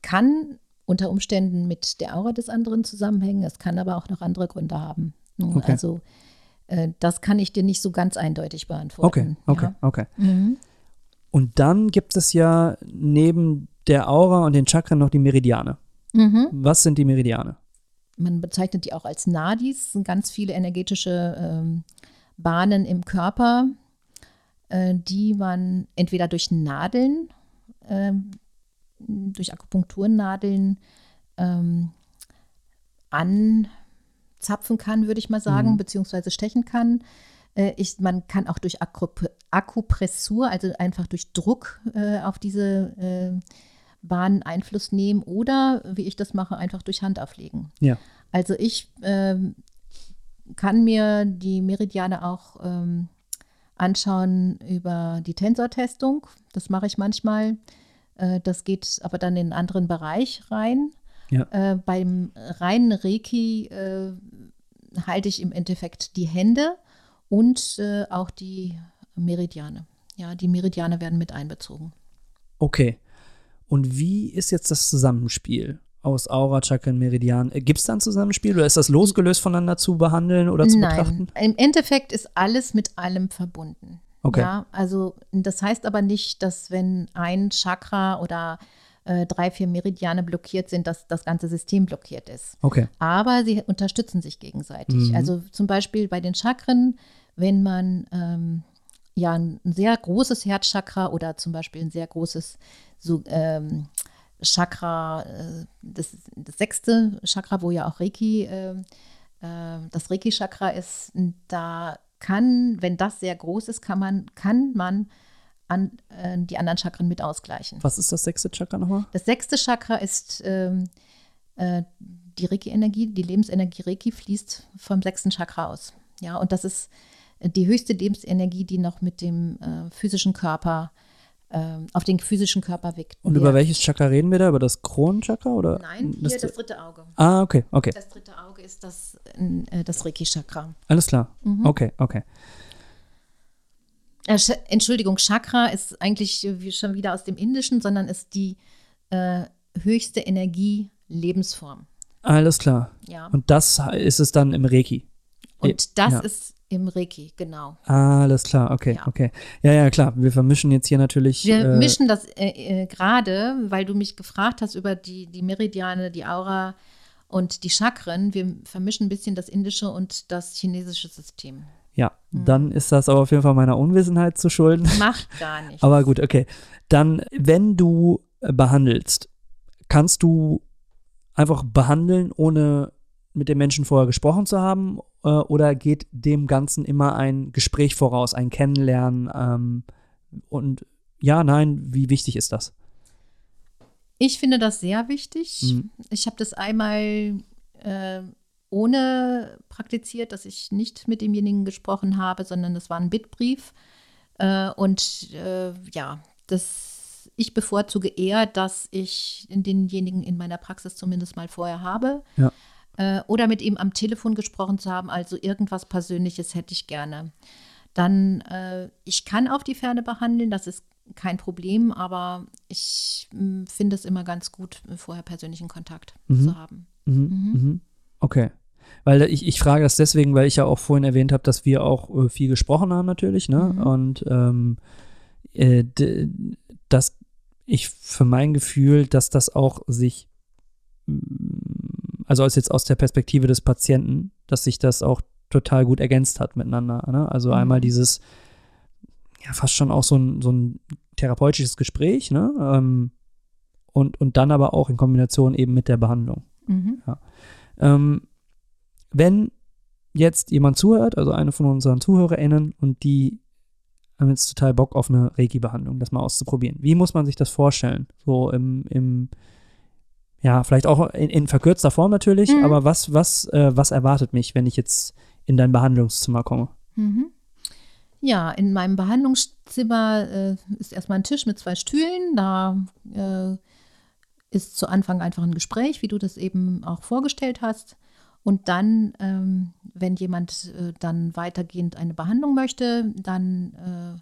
S1: kann unter Umständen mit der Aura des anderen zusammenhängen. Es kann aber auch noch andere Gründe haben. Ne?
S2: Okay.
S1: Also äh, das kann ich dir nicht so ganz eindeutig
S2: Okay,
S1: beantworten.
S2: okay, okay.
S1: Ja. Mhm.
S2: Und dann gibt es ja neben der Aura und den Chakren noch die Meridiane.
S1: Mhm.
S2: Was sind die Meridiane?
S1: Man bezeichnet die auch als Nadis, Das sind ganz viele energetische ähm, Bahnen im Körper, äh, die man entweder durch Nadeln, ähm, durch Akupunkturnadeln ähm, anzapfen kann, würde ich mal sagen,
S2: Mhm.
S1: beziehungsweise stechen kann. Äh, ich, man kann auch durch Akup Akupressur, also einfach durch Druck äh, auf diese äh, Bahnen Einfluss nehmen oder, wie ich das mache, einfach durch Hand auflegen.
S2: Ja.
S1: Also ich ähm, kann mir die Meridiane auch ähm, anschauen über die Tensortestung. Das mache ich manchmal. Äh, das geht aber dann in einen anderen Bereich rein.
S2: Ja.
S1: Äh, beim reinen Reiki äh, halte ich im Endeffekt die Hände und äh, auch die Meridiane. Ja, die Meridiane werden mit einbezogen.
S2: Okay. Und wie ist jetzt das Zusammenspiel aus Aura, Chakra und Meridian? Gibt es da ein Zusammenspiel oder ist das losgelöst voneinander zu behandeln oder zu
S1: Nein,
S2: betrachten?
S1: im Endeffekt ist alles mit allem verbunden.
S2: Okay.
S1: Ja, also das heißt aber nicht, dass wenn ein Chakra oder äh, drei, vier Meridiane blockiert sind, dass das ganze System blockiert ist.
S2: Okay.
S1: Aber sie unterstützen sich gegenseitig.
S2: Mhm.
S1: Also zum Beispiel bei den Chakren, wenn man ähm, ja ein sehr großes Herzchakra oder zum Beispiel ein sehr großes so, ähm, Chakra, äh, das, das sechste Chakra, wo ja auch Reiki, äh, äh, das Reiki-Chakra ist, da kann, wenn das sehr groß ist, kann man, kann man an, äh, die anderen Chakren mit ausgleichen.
S2: Was ist das sechste Chakra nochmal?
S1: Das sechste Chakra ist ähm, äh, die Reiki-Energie, die Lebensenergie Reiki fließt vom sechsten Chakra aus. Ja, und das ist die höchste Lebensenergie, die noch mit dem äh, physischen Körper, ähm, auf den physischen Körper wirkt.
S2: Und über welches Chakra reden wir da? Über das Kronenchakra oder?
S1: Nein, hier das, dritte Auge.
S2: ah, okay, okay.
S1: Das dritte Auge ist das, äh, das Reiki-Chakra.
S2: Alles klar.
S1: Mhm.
S2: Okay, okay.
S1: Äh, Sch- Entschuldigung, Chakra ist eigentlich äh, schon wieder aus dem Indischen, sondern ist die äh, höchste Energie-Lebensform.
S2: Alles klar.
S1: Ja.
S2: Und das ist es dann im Reiki.
S1: Und das
S2: ja.
S1: ist im Reiki, genau.
S2: Alles klar, okay,
S1: Ja.
S2: okay. Ja, ja, klar. Wir vermischen jetzt hier natürlich.
S1: Wir
S2: äh,
S1: mischen das äh, äh, gerade, weil du mich gefragt hast über die, die Meridiane, die Aura und die Chakren. Wir vermischen ein bisschen das indische und das chinesische System.
S2: Ja,
S1: Mhm.
S2: dann ist das aber auf jeden Fall meiner Unwissenheit zu schulden.
S1: Macht gar *laughs* nichts.
S2: Aber gut, okay. Dann, wenn du äh, behandelst, kannst du einfach behandeln, ohne mit dem Menschen vorher gesprochen zu haben? Äh, oder geht dem Ganzen immer ein Gespräch voraus, ein Kennenlernen? Ähm, und ja, nein, wie wichtig ist das?
S1: Ich finde das sehr wichtig.
S2: Mhm.
S1: Ich habe das einmal äh, ohne praktiziert, dass ich nicht mit demjenigen gesprochen habe, sondern das war ein Bittbrief. Äh, und äh, ja, das, ich bevorzuge eher, dass ich denjenigen in meiner Praxis zumindest mal vorher habe.
S2: Ja.
S1: Äh, oder mit ihm am Telefon gesprochen zu haben, also irgendwas Persönliches hätte ich gerne. Dann, äh, ich kann auf die Ferne behandeln, das ist kein Problem, aber ich mh, finde es immer ganz gut, vorher persönlichen Kontakt
S2: Mhm.
S1: zu haben.
S2: Mhm,
S1: Mhm.
S2: mhm. Okay. Weil ich, ich frage das deswegen, weil ich ja auch vorhin erwähnt habe, dass wir auch äh, viel gesprochen haben natürlich, ne?
S1: Mhm.
S2: Und ähm, äh, dass ich für mein Gefühl, dass das auch sich, mm, also als jetzt aus der Perspektive des Patienten, dass sich das auch total gut ergänzt hat miteinander. Ne? Also
S1: Mhm.
S2: einmal dieses, ja, fast schon auch so ein, so ein therapeutisches Gespräch, ne? Ähm, und, und dann aber auch in Kombination eben mit der Behandlung.
S1: Mhm.
S2: Ähm, wenn jetzt jemand zuhört, also eine von unseren ZuhörerInnen, und die haben jetzt total Bock auf eine Reiki-Behandlung, das mal auszuprobieren. Wie muss man sich das vorstellen? So im, im ja, vielleicht auch in, in verkürzter Form natürlich,
S1: Mhm.
S2: aber was, was, äh, was erwartet mich, wenn ich jetzt in dein Behandlungszimmer komme?
S1: Mhm. Ja, in meinem Behandlungszimmer äh, ist erstmal ein Tisch mit zwei Stühlen. Da äh, ist zu Anfang einfach ein Gespräch, wie du das eben auch vorgestellt hast. Und dann, ähm, wenn jemand äh, dann weitergehend eine Behandlung möchte, dann äh,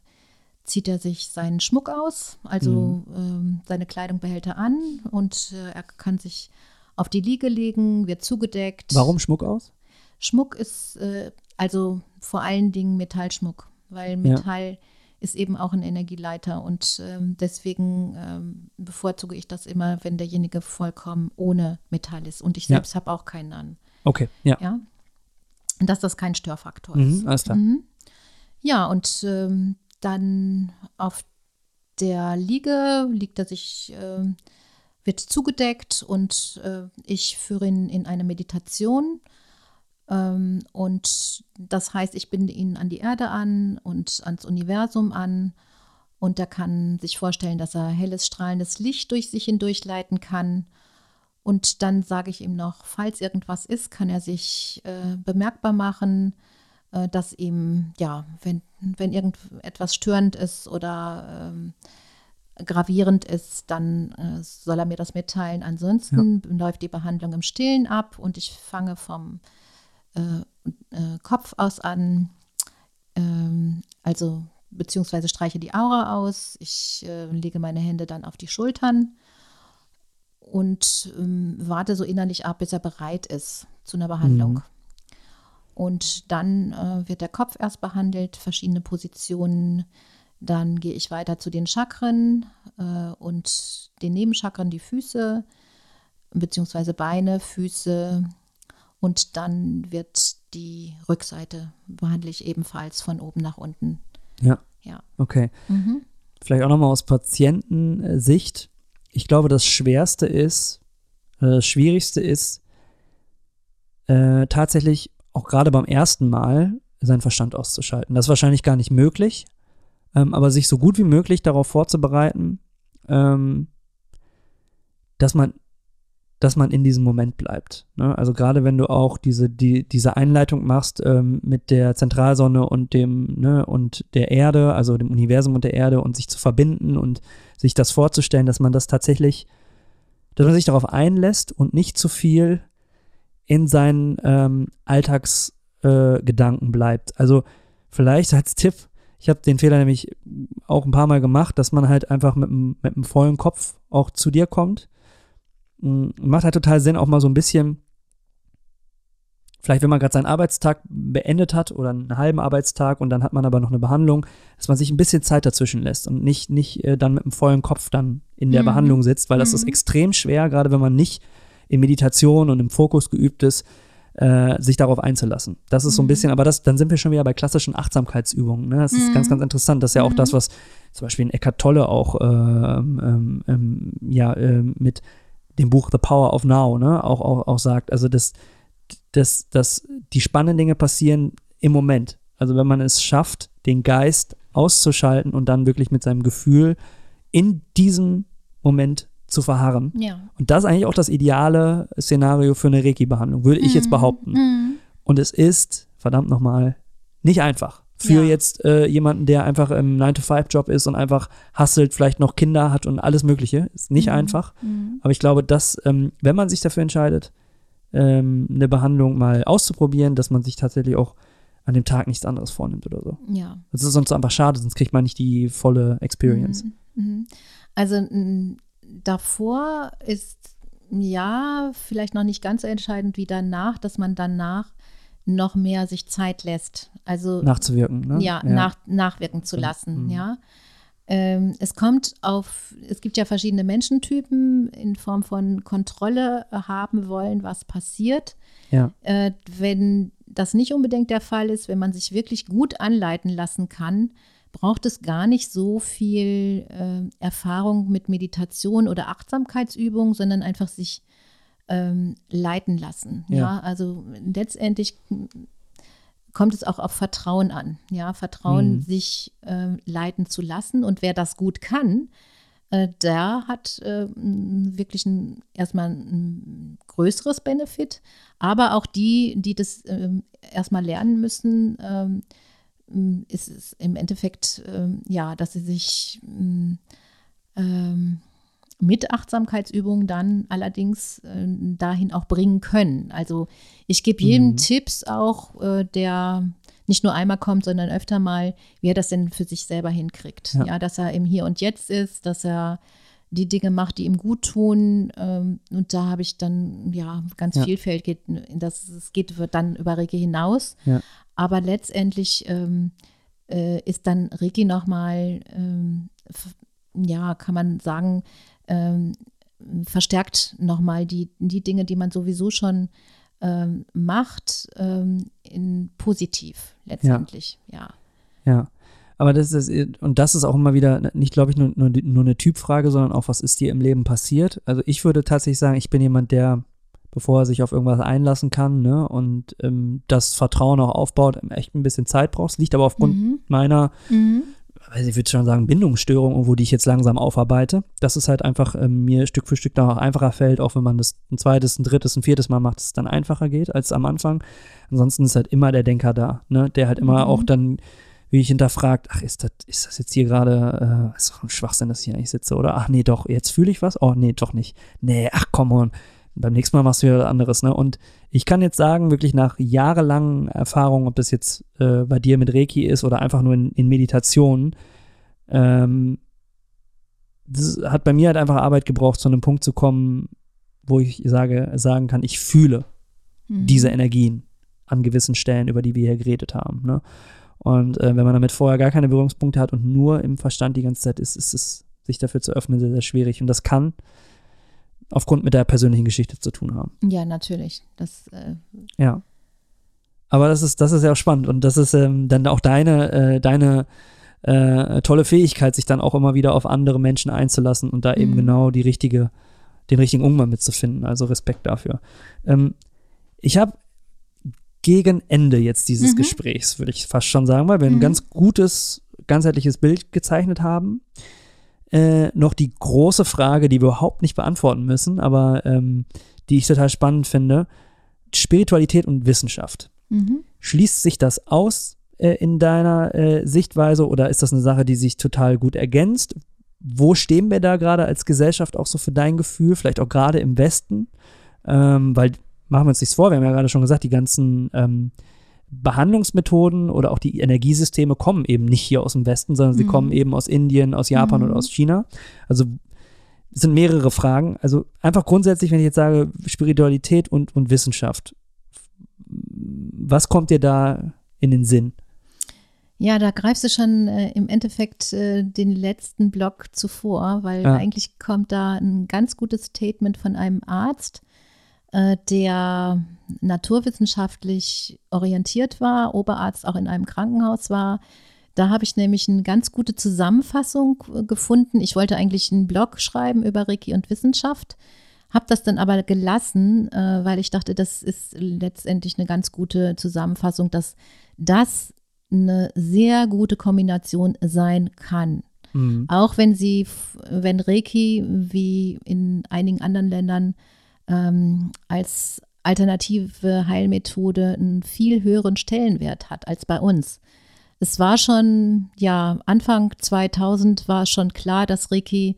S1: zieht er sich seinen Schmuck aus, also ähm, seine Kleidung behält er an und äh, er kann sich auf die Liege legen, wird zugedeckt.
S2: Warum Schmuck aus?
S1: Schmuck ist äh, also vor allen Dingen Metallschmuck, weil Metall ist eben auch ein Energieleiter und ähm, deswegen ähm, bevorzuge ich das immer, wenn derjenige vollkommen ohne Metall ist. Und ich
S2: Ja.
S1: selbst habe auch keinen an.
S2: Okay, ja.
S1: Ja. Dass das kein Störfaktor ist.
S2: Mhm, alles klar.
S1: Mhm. Ja, und ähm, dann auf der Liege liegt er sich, ähm, wird zugedeckt und äh, ich führe ihn in eine Meditation. Ähm, und das heißt, ich binde ihn an die Erde an und ans Universum an. Und er kann sich vorstellen, dass er helles, strahlendes Licht durch sich hindurchleiten kann. Und dann sage ich ihm noch, falls irgendwas ist, kann er sich äh, bemerkbar machen, äh, dass ihm, ja, wenn, wenn irgendetwas störend ist oder ähm, gravierend ist, dann äh, soll er mir das mitteilen. Ansonsten läuft die Behandlung im Stillen ab und ich fange vom äh, äh, Kopf aus an, ähm, also beziehungsweise streiche die Aura aus. Ich äh, lege meine Hände dann auf die Schultern und ähm, warte so innerlich ab, bis er bereit ist zu einer Behandlung.
S2: Mhm.
S1: Und dann äh, wird der Kopf erst behandelt, verschiedene Positionen. Dann gehe ich weiter zu den Chakren äh, und den Nebenchakren, die Füße, beziehungsweise Beine, Füße. Und dann wird die Rückseite behandle ich ebenfalls von oben nach unten.
S2: Ja.
S1: Ja.
S2: Okay.
S1: Mhm.
S2: Vielleicht auch nochmal aus Patientensicht. Ich glaube, das Schwerste ist, äh, das Schwierigste ist, äh, tatsächlich auch gerade beim ersten Mal seinen Verstand auszuschalten. Das ist wahrscheinlich gar nicht möglich, ähm, aber sich so gut wie möglich darauf vorzubereiten, ähm, dass man dass man in diesem Moment bleibt. Ne? Also gerade wenn du auch diese, die, diese Einleitung machst ähm, mit der Zentralsonne und dem, ne, und der Erde, also dem Universum und der Erde und sich zu verbinden und sich das vorzustellen, dass man das tatsächlich, dass man sich darauf einlässt und nicht zu viel in seinen ähm, Alltagsgedanken äh, bleibt. Also vielleicht als Tipp, ich habe den Fehler nämlich auch ein paar Mal gemacht, dass man halt einfach mit einem mit einem vollen Kopf auch zu dir kommt Mm, macht halt total Sinn, auch mal so ein bisschen, vielleicht wenn man gerade seinen Arbeitstag beendet hat oder einen halben Arbeitstag und dann hat man aber noch eine Behandlung, dass man sich ein bisschen Zeit dazwischen lässt und nicht, nicht äh, dann mit einem vollen Kopf dann in der
S1: Mhm.
S2: Behandlung sitzt, weil das
S1: Mhm.
S2: ist extrem schwer, gerade wenn man nicht in Meditation und im Fokus geübt ist, äh, sich darauf einzulassen. Das ist so ein
S1: Mhm.
S2: bisschen, aber das, dann sind wir schon wieder bei klassischen Achtsamkeitsübungen. Ne? Das ist
S1: Mhm.
S2: ganz, ganz interessant. Das ist ja auch
S1: Mhm.
S2: das, was zum Beispiel in Eckart Tolle auch ähm, ähm, ähm, ja, ähm, mit dem Buch The Power of Now, ne, auch, auch, auch sagt, also dass, dass, dass die spannenden Dinge passieren im Moment. Also wenn man es schafft, den Geist auszuschalten und dann wirklich mit seinem Gefühl in diesem Moment zu verharren.
S1: Ja.
S2: Und das ist eigentlich auch das ideale Szenario für eine Reiki-Behandlung, würde ich jetzt
S1: Mhm.
S2: behaupten.
S1: Mhm.
S2: Und es ist, verdammt nochmal, nicht einfach. Für
S1: Ja.
S2: jetzt äh, jemanden, der einfach im 9-to-5-Job ist und einfach hustelt, vielleicht noch Kinder hat und alles Mögliche. Ist nicht
S1: Mhm.
S2: einfach.
S1: Mhm.
S2: Aber ich glaube, dass, ähm, wenn man sich dafür entscheidet, ähm, eine Behandlung mal auszuprobieren, dass man sich tatsächlich auch an dem Tag nichts anderes vornimmt oder so.
S1: Ja.
S2: Das ist sonst einfach schade, sonst kriegt man nicht die volle Experience.
S1: Mhm. Mhm. Also davor ist ja, vielleicht noch nicht ganz so entscheidend wie danach, dass man danach noch mehr sich Zeit lässt. Also
S2: nachzuwirken, ne?
S1: Ja, Nach, nachwirken zu lassen, mhm. ja. Ähm, es kommt auf, es gibt ja verschiedene Menschentypen in Form von Kontrolle haben wollen, was passiert.
S2: Ja.
S1: Äh, wenn das nicht unbedingt der Fall ist, wenn man sich wirklich gut anleiten lassen kann, braucht es gar nicht so viel äh, Erfahrung mit Meditation oder Achtsamkeitsübung, sondern einfach sich ähm, leiten lassen. Ja. ja. also letztendlich kommt es auch auf Vertrauen an. Ja, Vertrauen, mhm. sich äh, leiten zu lassen. Und wer das gut kann, äh, der hat äh, wirklich ein, erstmal ein größeres Benefit. Aber auch die, die das ähm, erstmal lernen müssen, ähm, ist es im Endeffekt, ähm, ja, dass sie sich ähm, mit Achtsamkeitsübungen dann allerdings äh, dahin auch bringen können. Also ich gebe jedem mhm. Tipps auch, äh, der nicht nur einmal kommt, sondern öfter mal, wie er das denn für sich selber hinkriegt. Ja, ja dass er im Hier und Jetzt ist, dass er die Dinge macht, die ihm gut tun. Ähm, und da habe ich dann, ja, ganz ja. vielfältig, geht, das, es geht dann über Reiki hinaus.
S2: Ja.
S1: Aber letztendlich ähm, äh, ist dann Reiki nochmal, ähm, ja, kann man sagen, ähm, verstärkt nochmal die, die Dinge, die man sowieso schon ähm, macht, ähm, in positiv letztendlich,
S2: ja. Ja. ja. Aber das ist, und das ist auch immer wieder, nicht glaube ich nur, nur, nur eine Typfrage, sondern auch, was ist dir im Leben passiert? Also ich würde tatsächlich sagen, ich bin jemand, der, bevor er sich auf irgendwas einlassen kann, ne, und ähm, das Vertrauen auch aufbaut, echt ein bisschen Zeit braucht. Liegt aber aufgrund mhm. meiner mhm ich würde schon sagen, Bindungsstörung irgendwo, die ich jetzt langsam aufarbeite, dass es halt einfach ähm, mir Stück für Stück dann auch einfacher fällt, auch wenn man das ein zweites, ein drittes, ein viertes Mal macht, dass es dann einfacher geht als am Anfang. Ansonsten ist halt immer der Denker da, ne, der halt immer mhm. auch dann, wie ich hinterfragt, ach, ist das, ist das jetzt hier gerade, äh, ist doch ein Schwachsinn, dass ich hier eigentlich sitze, oder ach nee, doch, jetzt fühle ich was? Oh nee, doch nicht. Nee, ach komm on beim nächsten Mal machst du ja anderes, ne? Und ich kann jetzt sagen, wirklich nach jahrelangen Erfahrungen, ob das jetzt äh, bei dir mit Reiki ist oder einfach nur in, in Meditationen, ähm, das hat bei mir halt einfach Arbeit gebraucht, zu einem Punkt zu kommen, wo ich sage, sagen kann, ich fühle mhm. diese Energien an gewissen Stellen, über die wir hier geredet haben. Ne? Und äh, wenn man damit vorher gar keine Berührungspunkte hat und nur im Verstand die ganze Zeit ist, ist es, sich dafür zu öffnen, sehr, sehr schwierig. Und das kann aufgrund mit der persönlichen Geschichte zu tun haben.
S1: Ja, natürlich. Das, äh
S2: ja. Aber das ist, das ist ja auch spannend und das ist ähm, dann auch deine, äh, deine äh, tolle Fähigkeit, sich dann auch immer wieder auf andere Menschen einzulassen und da mhm. eben genau die richtige, den richtigen Umgang mitzufinden. Also Respekt dafür. Ähm, ich habe gegen Ende jetzt dieses mhm. Gesprächs, würde ich fast schon sagen, weil wir mhm. ein ganz gutes, ganzheitliches Bild gezeichnet haben äh, noch die große Frage, die wir überhaupt nicht beantworten müssen, aber ähm, die ich total spannend finde. Spiritualität und Wissenschaft. Mhm. Schließt sich das aus äh, in deiner äh, Sichtweise oder ist das eine Sache, die sich total gut ergänzt? Wo stehen wir da gerade als Gesellschaft auch so für dein Gefühl, vielleicht auch gerade im Westen? Ähm, weil machen wir uns nichts vor, wir haben ja gerade schon gesagt, die ganzen ähm, Behandlungsmethoden oder auch die Energiesysteme kommen eben nicht hier aus dem Westen, sondern sie mhm. kommen eben aus Indien, aus Japan mhm. und aus China. Also es sind mehrere Fragen. Also einfach grundsätzlich, wenn ich jetzt sage Spiritualität und, und Wissenschaft, was kommt dir da in den Sinn?
S1: Ja, da greifst du schon äh, im Endeffekt äh, den letzten Block zuvor, weil ja. eigentlich kommt da ein ganz gutes Statement von einem Arzt, äh, der naturwissenschaftlich orientiert war, Oberarzt auch in einem Krankenhaus war. Da habe ich nämlich eine ganz gute Zusammenfassung gefunden. Ich wollte eigentlich einen Blog schreiben über Reiki und Wissenschaft, habe das dann aber gelassen, äh, weil ich dachte, das ist letztendlich eine ganz gute Zusammenfassung, dass das eine sehr gute Kombination sein kann. Mhm. Auch wenn sie, wenn Reiki wie in einigen anderen Ländern ähm, als alternative Heilmethode einen viel höheren Stellenwert hat als bei uns. Es war schon, ja, Anfang 2000 war schon klar, dass Reiki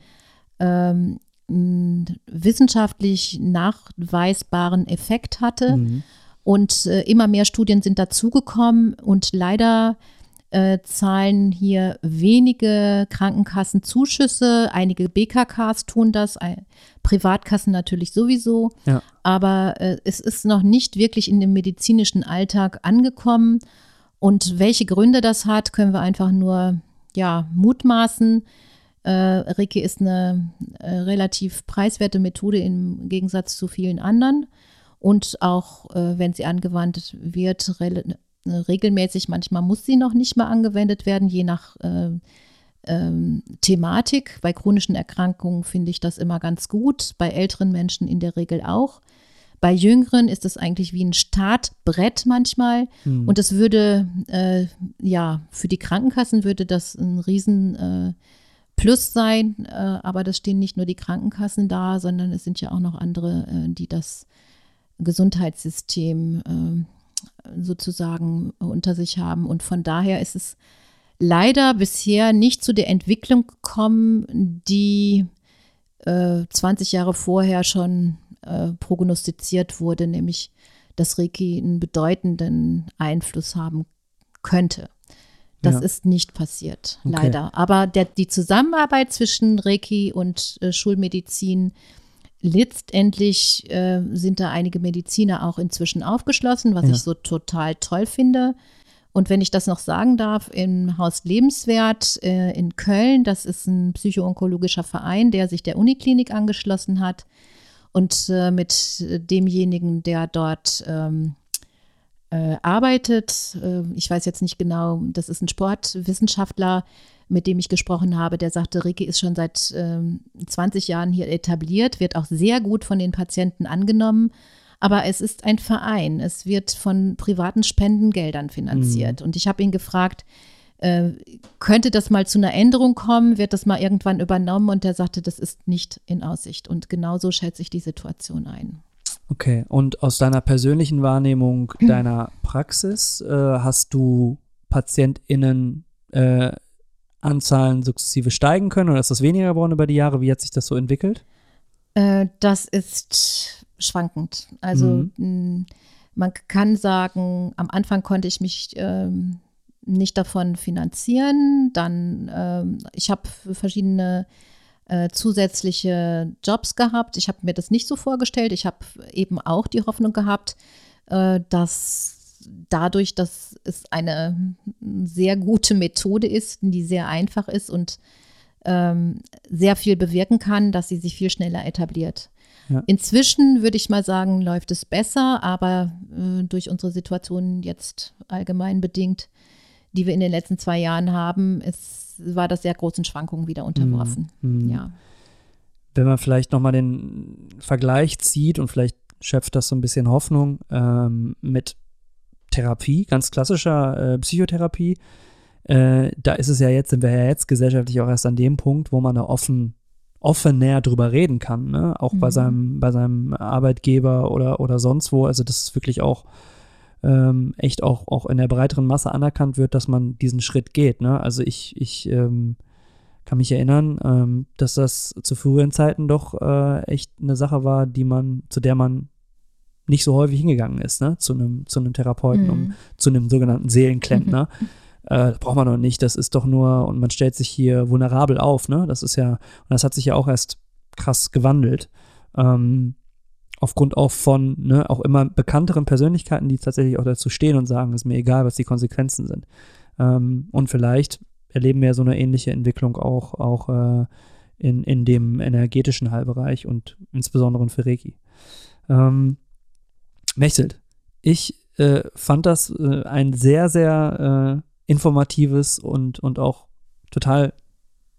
S1: ähm, einen wissenschaftlich nachweisbaren Effekt hatte. Mhm. Und äh, immer mehr Studien sind dazugekommen und leider äh, zahlen hier wenige Krankenkassen Zuschüsse, einige BKKs tun das, ein, Privatkassen natürlich sowieso,
S2: Ja.
S1: aber äh, es ist noch nicht wirklich in dem medizinischen Alltag angekommen. Und welche Gründe das hat, können wir einfach nur ja, mutmaßen. Äh, Reiki ist eine äh, relativ preiswerte Methode im Gegensatz zu vielen anderen. Und auch äh, wenn sie angewandt wird, regelmäßig, manchmal muss sie noch nicht mal angewendet werden, je nach äh, ähm, Thematik. Bei chronischen Erkrankungen finde ich das immer ganz gut, bei älteren Menschen in der Regel auch. Bei Jüngeren ist es eigentlich wie ein Startbrett manchmal.
S2: Hm.
S1: Und es würde, äh, ja, für die Krankenkassen würde das ein riesen äh, Plus sein. Äh, aber das stehen nicht nur die Krankenkassen da, sondern es sind ja auch noch andere, äh, die das Gesundheitssystem äh, sozusagen unter sich haben. Und von daher ist es leider bisher nicht zu der Entwicklung gekommen, die äh, 20 Jahre vorher schon äh, prognostiziert wurde, nämlich dass Reiki einen bedeutenden Einfluss haben könnte. Das
S2: Ja.
S1: ist nicht passiert,
S2: Okay.
S1: leider. Aber der, die Zusammenarbeit zwischen Reiki und äh, Schulmedizin, letztendlich äh, sind da einige Mediziner auch inzwischen aufgeschlossen, was
S2: Ja.
S1: ich so total toll finde. Und wenn ich das noch sagen darf, im Haus Lebenswert äh, in Köln, das ist ein psychoonkologischer Verein, der sich der Uniklinik angeschlossen hat. Und äh, mit demjenigen, der dort ähm, äh, arbeitet, äh, ich weiß jetzt nicht genau, das ist ein Sportwissenschaftler, mit dem ich gesprochen habe, der sagte, Ricky ist schon seit ähm, 20 Jahren hier etabliert, wird auch sehr gut von den Patienten angenommen. Aber es ist ein Verein. Es wird von privaten Spendengeldern finanziert. Und ich habe ihn gefragt, äh, könnte das mal zu einer Änderung kommen? Wird das mal irgendwann übernommen? Und er sagte, das ist nicht in Aussicht. Und genauso schätze ich die Situation ein.
S2: Okay, und aus deiner persönlichen Wahrnehmung *clears throat* deiner Praxis äh, hast du PatientInnen äh, Anzahlen sukzessive steigen können oder ist das weniger geworden über die Jahre? Wie hat sich das so entwickelt?
S1: Äh, das ist schwankend. Also
S2: Mhm.
S1: mh, man kann sagen, am Anfang konnte ich mich ähm, nicht davon finanzieren. Dann, ähm, ich habe verschiedene äh, zusätzliche Jobs gehabt. Ich habe mir das nicht so vorgestellt. Ich habe eben auch die Hoffnung gehabt, äh, dass dadurch, dass es eine sehr gute Methode ist, die sehr einfach ist und ähm, sehr viel bewirken kann, dass sie sich viel schneller etabliert.
S2: Ja.
S1: Inzwischen würde ich mal sagen, läuft es besser, aber äh, durch unsere Situation jetzt allgemein bedingt, die wir in den letzten zwei Jahren haben, ist, war das sehr großen Schwankungen wieder unterworfen.
S2: Mhm.
S1: Ja.
S2: Wenn man vielleicht nochmal den Vergleich zieht und vielleicht schöpft das so ein bisschen Hoffnung ähm, mit Therapie, ganz klassischer äh, Psychotherapie, äh, da ist es ja jetzt, sind wir ja jetzt gesellschaftlich auch erst an dem Punkt, wo man da offen, offener drüber reden kann, ne? Auch bei
S1: Mhm.
S2: seinem, bei seinem Arbeitgeber oder, oder sonst wo. Also das ist wirklich auch ähm, echt auch, auch in der breiteren Masse anerkannt wird, dass man diesen Schritt geht. Ne? Also ich, ich ähm, kann mich erinnern, ähm, dass das zu früheren Zeiten doch äh, echt eine Sache war, die man, zu der man nicht so häufig hingegangen ist, ne? Zu einem, zu einem Therapeuten, um
S1: Mhm.
S2: zu einem sogenannten Seelenklempner. *laughs* äh, das braucht man doch nicht, das ist doch nur, und man stellt sich hier vulnerabel auf, ne? Das ist ja, und das hat sich ja auch erst krass gewandelt. Ähm, aufgrund auch von, ne, auch immer bekannteren Persönlichkeiten, die tatsächlich auch dazu stehen und sagen, ist mir egal, was die Konsequenzen sind. Ähm, und vielleicht erleben wir so eine ähnliche Entwicklung auch, auch äh, in, in dem energetischen Heilbereich und insbesondere für Reiki. Ähm, Mechtelt, ich äh, fand das äh, ein sehr, sehr äh, informatives und, und auch total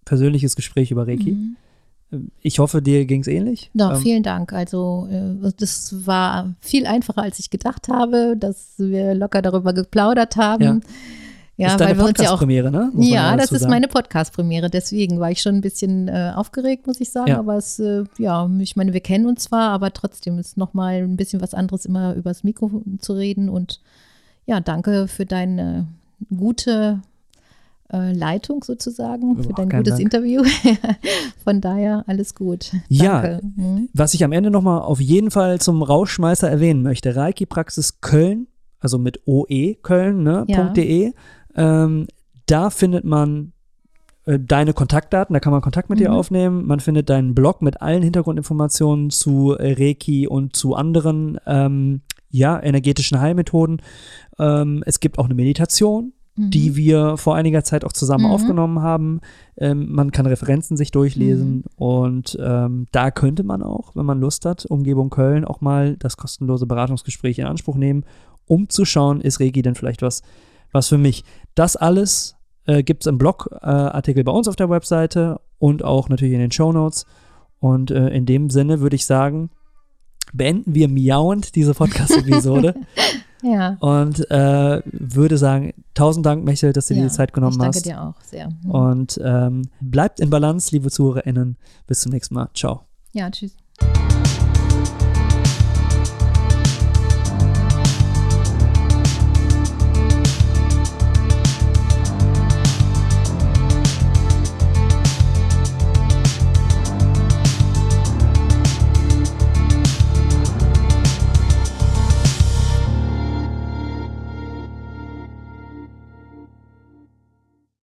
S2: persönliches Gespräch über Reiki.
S1: Mhm.
S2: Ich hoffe, dir ging es ähnlich.
S1: Ja,
S2: Ähm,
S1: vielen Dank. Also äh, das war viel einfacher, als ich gedacht habe, dass wir locker darüber geplaudert haben.
S2: Ja.
S1: Ja,
S2: ist deine
S1: weil wir uns ja auch
S2: Podcast-Premiere, ne? Muss
S1: Ja, das ist meine Podcast-Premiere. Deswegen war ich schon ein bisschen äh, aufgeregt, muss ich sagen.
S2: Ja.
S1: Aber es, äh, ja, ich meine, wir kennen uns zwar, aber trotzdem ist nochmal ein bisschen was anderes, immer übers Mikro zu reden. Und ja, danke für deine gute äh, Leitung sozusagen,
S2: Ja,
S1: für dein gutes
S2: Dank.
S1: Interview. *laughs* Von daher alles gut.
S2: Ja.
S1: Danke. Mhm.
S2: Was ich am Ende nochmal auf jeden Fall zum Rauschmeißer erwähnen möchte, Reiki Praxis Köln, also mit OE Köln, ne,
S1: Ja.
S2: Ähm, da findet man äh, deine Kontaktdaten, da kann man Kontakt mit dir
S1: Mhm.
S2: aufnehmen. Man findet deinen Blog mit allen Hintergrundinformationen zu äh, Reiki und zu anderen ähm, ja, energetischen Heilmethoden. Ähm, es gibt auch eine Meditation,
S1: Mhm.
S2: die wir vor einiger Zeit auch zusammen
S1: Mhm.
S2: aufgenommen haben. Ähm, man kann Referenzen sich durchlesen
S1: Mhm.
S2: und ähm, da könnte man auch, wenn man Lust hat, Umgebung Köln auch mal das kostenlose Beratungsgespräch in Anspruch nehmen, um zu schauen, ist Reiki denn vielleicht was, was für mich. Das alles äh, gibt es im Blogartikel bei uns auf der Webseite und auch natürlich in den Show Notes. Und äh, in dem Sinne würde ich sagen, beenden wir miauend diese Podcast-Episode *laughs*
S1: Ja.
S2: und äh, würde sagen, tausend Dank, Michael, dass du dir
S1: ja.
S2: die Zeit genommen
S1: ich danke
S2: hast.
S1: dir auch sehr. Mhm.
S2: Und ähm, bleibt in Balance, liebe ZuhörerInnen. Bis zum nächsten Mal. Ciao.
S1: Ja, tschüss.